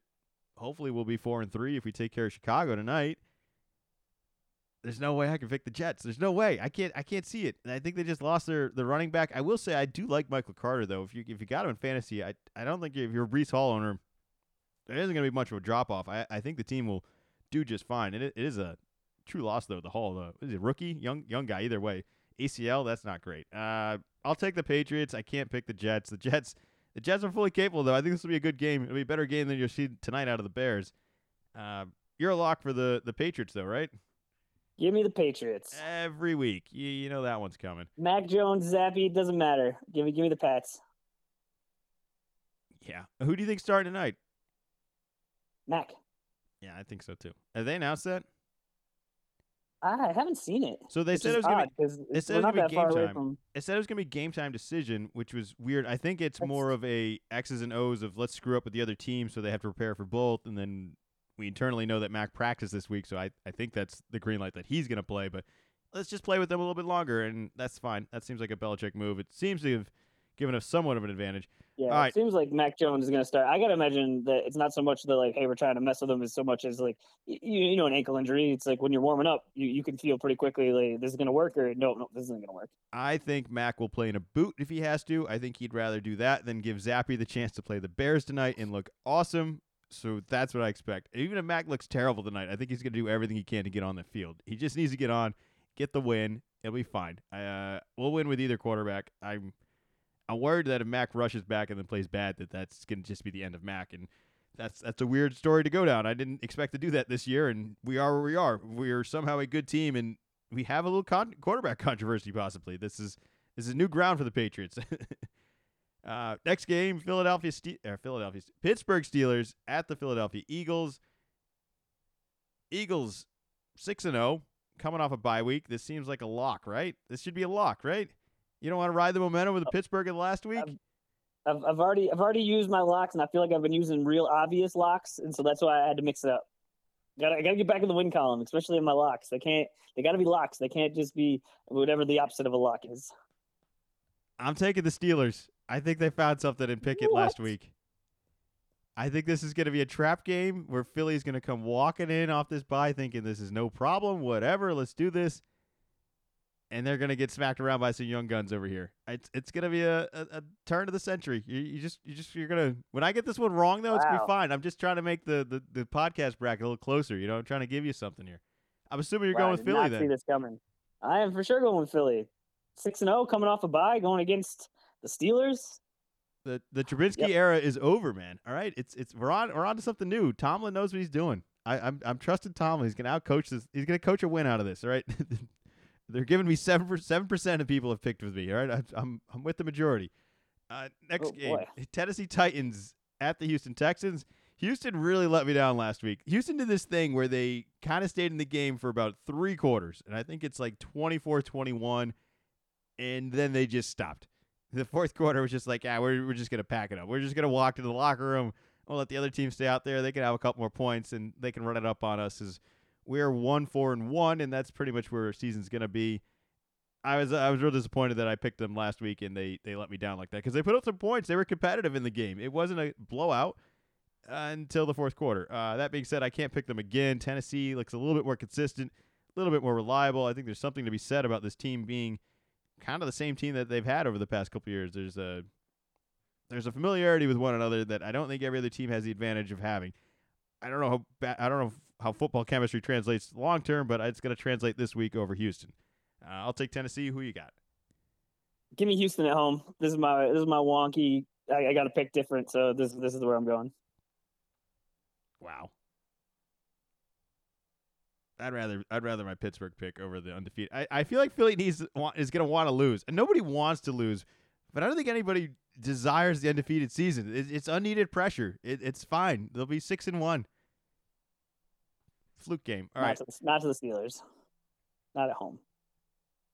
hopefully we'll be four and three if we take care of Chicago tonight. There's no way I can pick the Jets. There's no way. I can't. I can't see it. And I think they just lost their, their running back. I will say I do like Michael Carter though. If you if you got him in fantasy, I I don't think if you're a Breece Hall owner, there isn't to be much of a drop off. I I think the team will do just fine. It, it is a true loss though. The Hall, the is it rookie, young young guy. Either way, ACL that's not great. Uh, I'll take the Patriots. I can't pick the Jets. The Jets The Jets are fully capable, though. I think this will be a good game. It'll be a better game than you'll see tonight out of the Bears. Uh, you're a lock for the the Patriots, though, right? Give me the Patriots. Every week, you, you know that one's coming. Mac Jones, Zappe, doesn't matter. Give me, give me the Pats. Yeah. Who do you think starting tonight? Mac. Yeah, I think so too. Have they announced that? I haven't seen it. So they said it was gonna odd, be, they said it was gonna be game time. from. it said it was gonna be game time decision, which was weird. I think it's That's- more of a X's and O's of let's screw up with the other team so they have to prepare for both, and then we internally know that Mac practiced this week, so I, I think that's the green light that he's gonna play. But let's just play with them a little bit longer, and that's fine. That seems like a Belichick move. It seems to have given us somewhat of an advantage. Yeah, right. it seems like Mac Jones is going to start. I got to imagine that it's not so much the like, hey, we're trying to mess with them as so much as like, you, you know, an ankle injury. It's like when you're warming up, you, you can feel pretty quickly like this is going to work or no, no, this isn't going to work. I think Mac will play in a boot if he has to. I think he'd rather do that than give Zappe the chance to play the Bears tonight and look awesome. So that's what I expect. Even if Mac looks terrible tonight, I think he's going to do everything he can to get on the field. He just needs to get on, get the win. It'll be fine. Uh, we'll win with either quarterback. I'm I'm worried that if Mac rushes back and then plays bad, that that's going to just be the end of Mac. And that's that's a weird story to go down. I didn't expect to do that this year, and we are where we are. We are somehow a good team, and we have a little con- quarterback controversy possibly. This is this is new ground for the Patriots. uh, next game, Philadelphia, Ste- Philadelphia, Pittsburgh Steelers at the Philadelphia Eagles. Eagles six and zero, coming off a bye week. This seems like a lock, right? This should be a lock, right? You don't want to ride the momentum with the Pittsburgh of the last week. I've, I've already I've already used my locks, and I feel like I've been using real obvious locks, and so that's why I had to mix it up. Got I got to get back in the win column, especially in my locks. They can't. They got to be locks. They can't just be whatever the opposite of a lock is. I'm taking the Steelers. I think they found something in Pickett last week. I think this is going to be a trap game where Philly's going to come walking in off this bye thinking this is no problem, whatever, let's do this. And they're going to get smacked around by some young guns over here. It's it's going to be a, a, a turn of the century. You, you just you just you're going to When I get this one wrong though, it's going to be fine. I'm just trying to make the, the the podcast bracket a little closer, you know. I'm trying to give you something here. I'm assuming you're Wow, going with Philly not then. See this coming. I am for sure going with Philly. Six and zero, coming off a bye, going against the Steelers. The the Trubisky Yep. era is over, man. All right, it's it's we're on we're on to something new. Tomlin knows what he's doing. I, I'm I'm trusting Tomlin. He's gonna outcoach this. He's gonna coach a win out of this. All right. They're giving me seven seven percent of people have picked with me. All right, I, I'm I'm with the majority. Uh, next Oh, game, boy. Tennessee Titans at the Houston Texans. Houston really let me down last week. Houston did this thing where they kind of stayed in the game for about three quarters, and I think it's like 24-21, and then they just stopped. The fourth quarter was just like, yeah, we're, we're just going to pack it up. We're just going to walk to the locker room. We'll let the other team stay out there. They can have a couple more points, and they can run it up on us. As we're one, four, and one, and that's pretty much where our season's going to be. I was I was real disappointed that I picked them last week and they they let me down like that because they put up some points. They were competitive in the game. It wasn't a blowout uh, until the fourth quarter. Uh, that being said, I can't pick them again. Tennessee looks a little bit more consistent, a little bit more reliable. I think there's something to be said about this team being kind of the same team that they've had over the past couple years. There's a there's a familiarity with one another that I don't think every other team has the advantage of having. I don't know how ba- I don't know how football chemistry translates long term, but it's going to translate this week over Houston. Uh, I'll take Tennessee. Who you got? Give me Houston at home. This is my this is my wonky. I, I got to pick different, so this this is where I'm going. Wow. I'd rather I'd rather my Pittsburgh pick over the undefeated. I, I feel like Philly needs want, is going to want to lose, and nobody wants to lose, but I don't think anybody desires the undefeated season. It, it's unneeded pressure. It, it's fine. They'll be six and one. Fluke game. All not right, to, the- not to the Steelers. Not at home.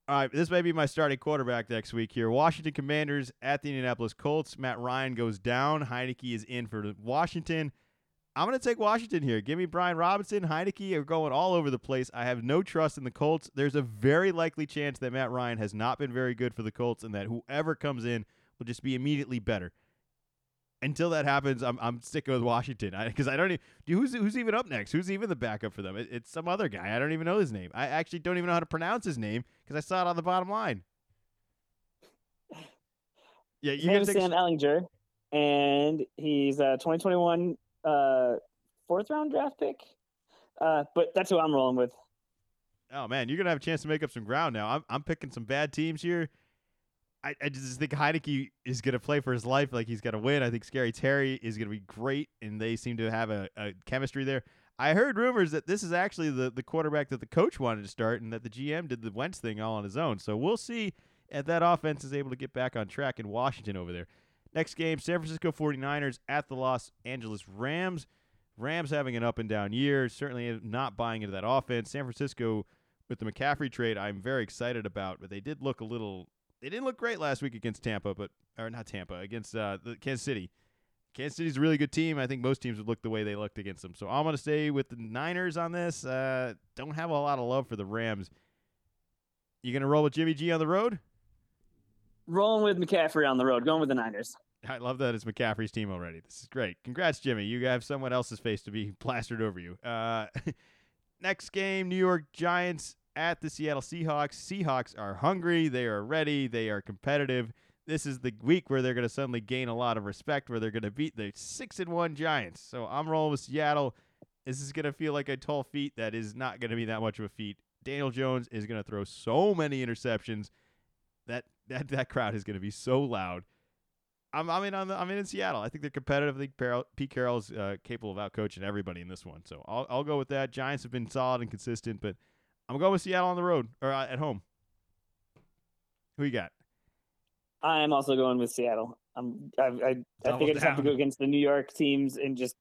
all right. This may be my starting quarterback next week here. Washington Commanders at the Indianapolis Colts. Matt Ryan goes down. Heinicke is in for Washington. I'm going to take Washington here. Give me Brian Robinson. Heinicke are going all over the place. I have no trust in the Colts. There's a very likely chance that Matt Ryan has not been very good for the Colts and that whoever comes in will just be immediately better. Until that happens, I'm I'm sticking with Washington because I, don't even who's who's even up next. Who's even the backup for them? It, it's some other guy. I don't even know his name. I actually don't even know how to pronounce his name because I saw it on the bottom line. Yeah, you name is Sam Ehlinger, and he's uh, a 2021 uh, fourth round draft pick. Uh, but that's who I'm rolling with. Oh man, you're gonna have a chance to make up some ground now. I'm I'm picking some bad teams here. I, I just think Heinicke is to play for his life. Like he's to win. I think Scary Terry is to be great, and they seem to have a, a chemistry there. I heard rumors that this is actually the, the quarterback that the coach wanted to start, and that the GM did the Wentz thing all on his own. So we'll see if that offense is able to get back on track in Washington over there. Next game, San Francisco 49ers at the Los Angeles Rams. Rams having an up and down year. Certainly not buying into that offense. San Francisco with the McCaffrey trade, I'm very excited about, but they did look a little they didn't look great last week against Tampa, but or not Tampa against uh, the Kansas City. Kansas City's a really good team. I think most teams would look the way they looked against them. So I'm going to stay with the Niners on this. Uh, don't have a lot of love for the Rams. You going to roll with Jimmy G on the road? Rolling with McCaffrey on the road. Going with the Niners. I love that it's McCaffrey's team already. This is great. Congrats, Jimmy. You have someone else's face to be plastered over you. Uh, next game, New York Giants at the Seattle Seahawks. Seahawks are hungry. They are ready. They are competitive. This is the week where they're going to suddenly gain a lot of respect, where they're going to beat the six and one Giants. So I'm rolling with Seattle. This is going to feel like a tall feat that is not going to be that much of a feat. Daniel Jones is going to throw so many interceptions that that that crowd is going to be so loud. I'm I'm in on the I'm in, in Seattle. I think they're competitive. I think Pete Carroll's uh, capable of outcoaching everybody in this one. So I'll I'll go with that. Giants have been solid and consistent, but I'm going with Seattle on the road or uh, at home. Who you got? I'm also going with Seattle. I'm, I, I, I think I just have to go against the New York teams and just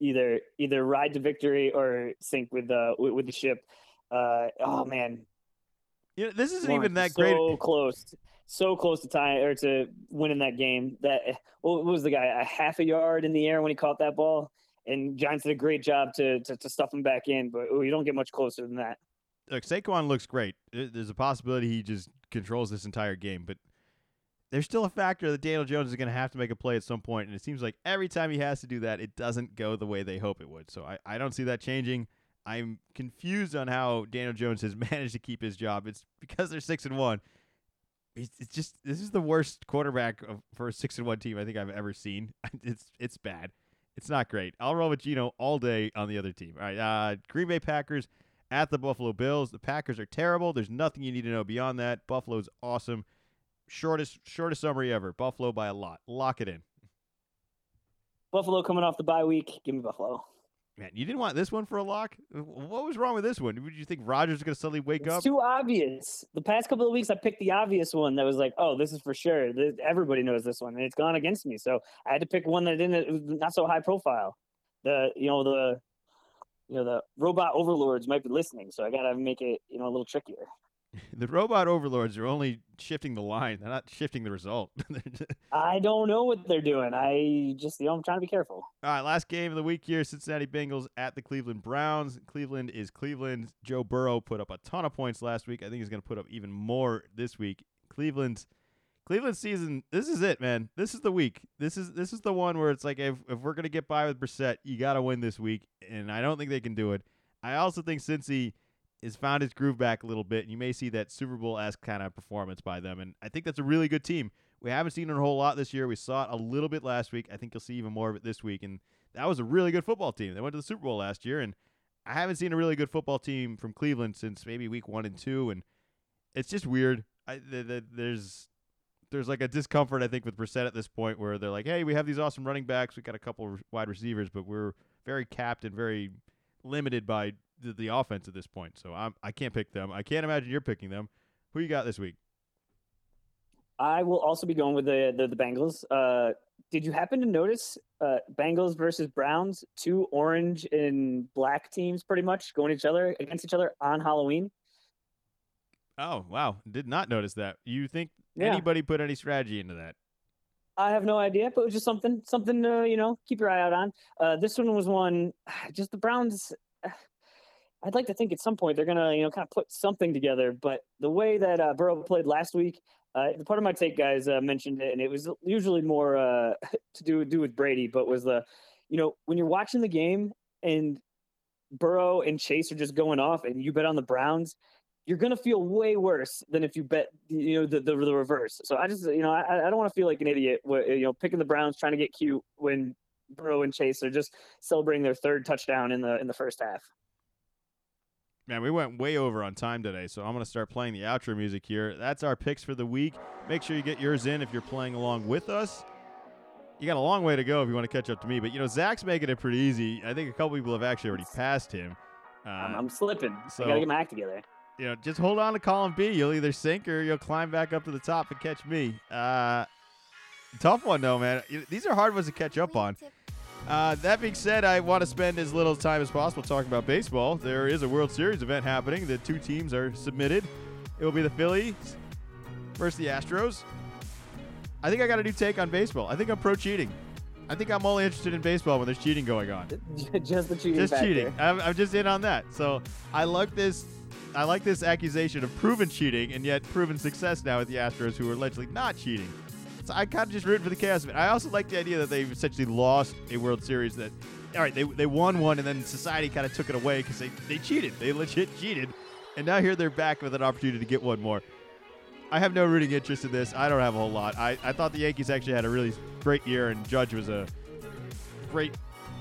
either either ride to victory or sink with the with, with the ship. Uh, oh man, yeah, this isn't even that so great. So close, so close to tying or to winning that game. That what was the guy a half a yard in the air when he caught that ball? And Giants did a great job to to, to stuff him back in, but you don't get much closer than that look, Saquon looks great. There's a possibility he just controls this entire game, but there's still a factor that Daniel Jones is going to have to make a play at some point, and it seems like every time he has to do that, it doesn't go the way they hope it would. So I, I don't see that changing. I'm confused on how Daniel Jones has managed to keep his job. It's because they're six and one. It's, just this is the worst quarterback of, for a six and one team I think I've ever seen. It's it's bad. It's not great. I'll roll with Gino all day on the other team. All right, uh, Green Bay Packers at the Buffalo Bills. The Packers are terrible. There's nothing you need to know beyond that. Buffalo's awesome. Shortest shortest summary ever. Buffalo by a lot. Lock it in. Buffalo coming off the bye week. Give me Buffalo. Man, you didn't want this one for a lock. What was wrong with this one? Did you think Rodgers going to suddenly wake it's up? Too obvious. The past couple of weeks, I picked the obvious one that was like, "Oh, this is for sure." Everybody knows this one, and it's gone against me. So I had to pick one that didn't. It was not so high profile. The you know the you know the robot overlords might be listening, so I gotta make it you know a little trickier. the robot overlords are only shifting the line; they're not shifting the result. I don't know what they're doing. I just you know I'm trying to be careful. All right, last game of the week here: Cincinnati Bengals at the Cleveland Browns. Cleveland is Cleveland. Joe Burrow put up a ton of points last week. I think he's going to put up even more this week. Cleveland's Cleveland season, this is it, man. This is the week. This is this is the one where it's like if if we're gonna get by with Brissett, you gotta win this week, and I don't think they can do it. I also think Cincy has found his groove back a little bit, and you may see that Super Bowl esque kind of performance by them. And I think that's a really good team. We haven't seen it a whole lot this year. We saw it a little bit last week. I think you'll see even more of it this week. And that was a really good football team. They went to the Super Bowl last year, and I haven't seen a really good football team from Cleveland since maybe week one and two. And it's just weird. I, the, the, there's there's like a discomfort I think with Brissett at this point where they're like, hey, we have these awesome running backs, we got a couple wide receivers, but we're very capped and very limited by the, the offense at this point. So I'm I can't pick them. I can't imagine you're picking them. Who you got this week? I will also be going with the the, the Bengals. Uh, did you happen to notice uh, Bengals versus Browns, two orange and black teams, pretty much going each other against each other on Halloween? Oh wow, did not notice that. You think yeah. anybody put any strategy into that? I have no idea, but it was just something, something uh, you know, keep your eye out on. Uh, this one was one, just the Browns. I'd like to think at some point they're gonna, you know, kind of put something together. But the way that uh, Burrow played last week, uh, the Pardon My Take guys uh, mentioned it, and it was usually more uh, to do do with Brady, but was the, you know, when you're watching the game and Burrow and Chase are just going off, and you bet on the Browns, you're gonna feel way worse than if you bet you know the the, the reverse. So I just you know I, I don't want to feel like an idiot you know picking the Browns trying to get cute when Burrow and Chase are just celebrating their third touchdown in the in the first half. Man, we went way over on time today, so I'm going to start playing the outro music here. That's our picks for the week. Make sure you get yours in if you're playing along with us. You got a long way to go if you want to catch up to me, but you know Zach's making it pretty easy. I think a couple people have actually already passed him. Uh, I'm, I'm slipping. so- I gotta get my act together. you know, just hold on to column B. You'll either sink or you'll climb back up to the top and catch me. Uh, tough one though, man. These are hard ones to catch up on. Uh, that being said, I want to spend as little time as possible talking about baseball. There is a World Series event happening. The two teams are submitted. It will be the Phillies versus the Astros. I think I got a new take on baseball. I think I'm pro cheating. I think I'm only interested in baseball when there's cheating going on just the cheating just factor. cheating. I'm, I'm just in on that. So I like this. I like this accusation of proven cheating and yet proven success now with the Astros, who are allegedly not cheating. I kind of just root for the chaos of it. I also like the idea that they've essentially lost a World Series. That all right, they they won one and then society kind of took it away because they they cheated. They legit cheated, and now here they're back with an opportunity to get one more. I have no rooting interest in this. I don't have a whole lot. I, I thought the Yankees actually had a really great year, and Judge was a great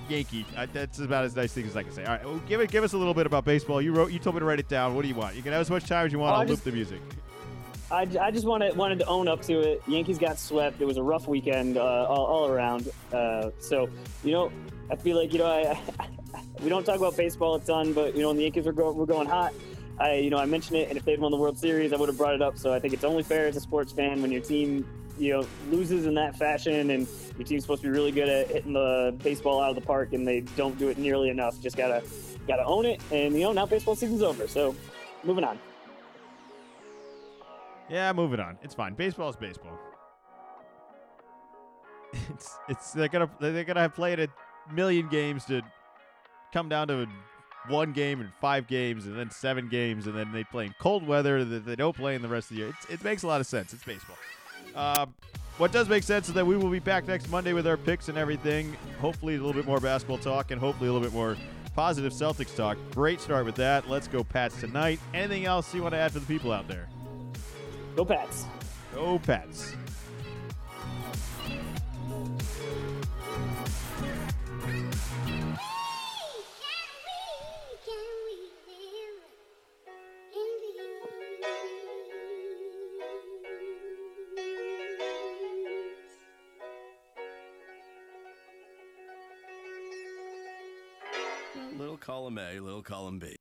Yankee. I, that's about as nice thing as I can say. All right, well, give it, give us a little bit about baseball. You wrote, you told me to write it down. What do you want? You can have as much time as you want. I'll loop just- the music. I, I just wanted wanted to own up to it. Yankees got swept. It was a rough weekend uh, all, all around. Uh, so you know, I feel like you know I, we don't talk about baseball a ton, but you know when the Yankees were going were going hot, I you know I mentioned it, and if they'd won the World Series, I would have brought it up. So I think it's only fair as a sports fan when your team you know loses in that fashion, and your team's supposed to be really good at hitting the baseball out of the park, and they don't do it nearly enough. Just gotta gotta own it, and you know now baseball season's over. So moving on. Yeah, moving on. It's fine. Baseball is baseball. It's it's they're gonna they're gonna have played a million games to come down to one game and five games and then seven games and then they play in cold weather that they don't play in the rest of the year. It's, it makes a lot of sense. It's baseball. Um, what does make sense is that we will be back next Monday with our picks and everything. Hopefully a little bit more basketball talk and hopefully a little bit more positive Celtics talk. Great start with that. Let's go Pats tonight. Anything else you want to add for the people out there? Go Pats. Go Pats. Little column A, little column B.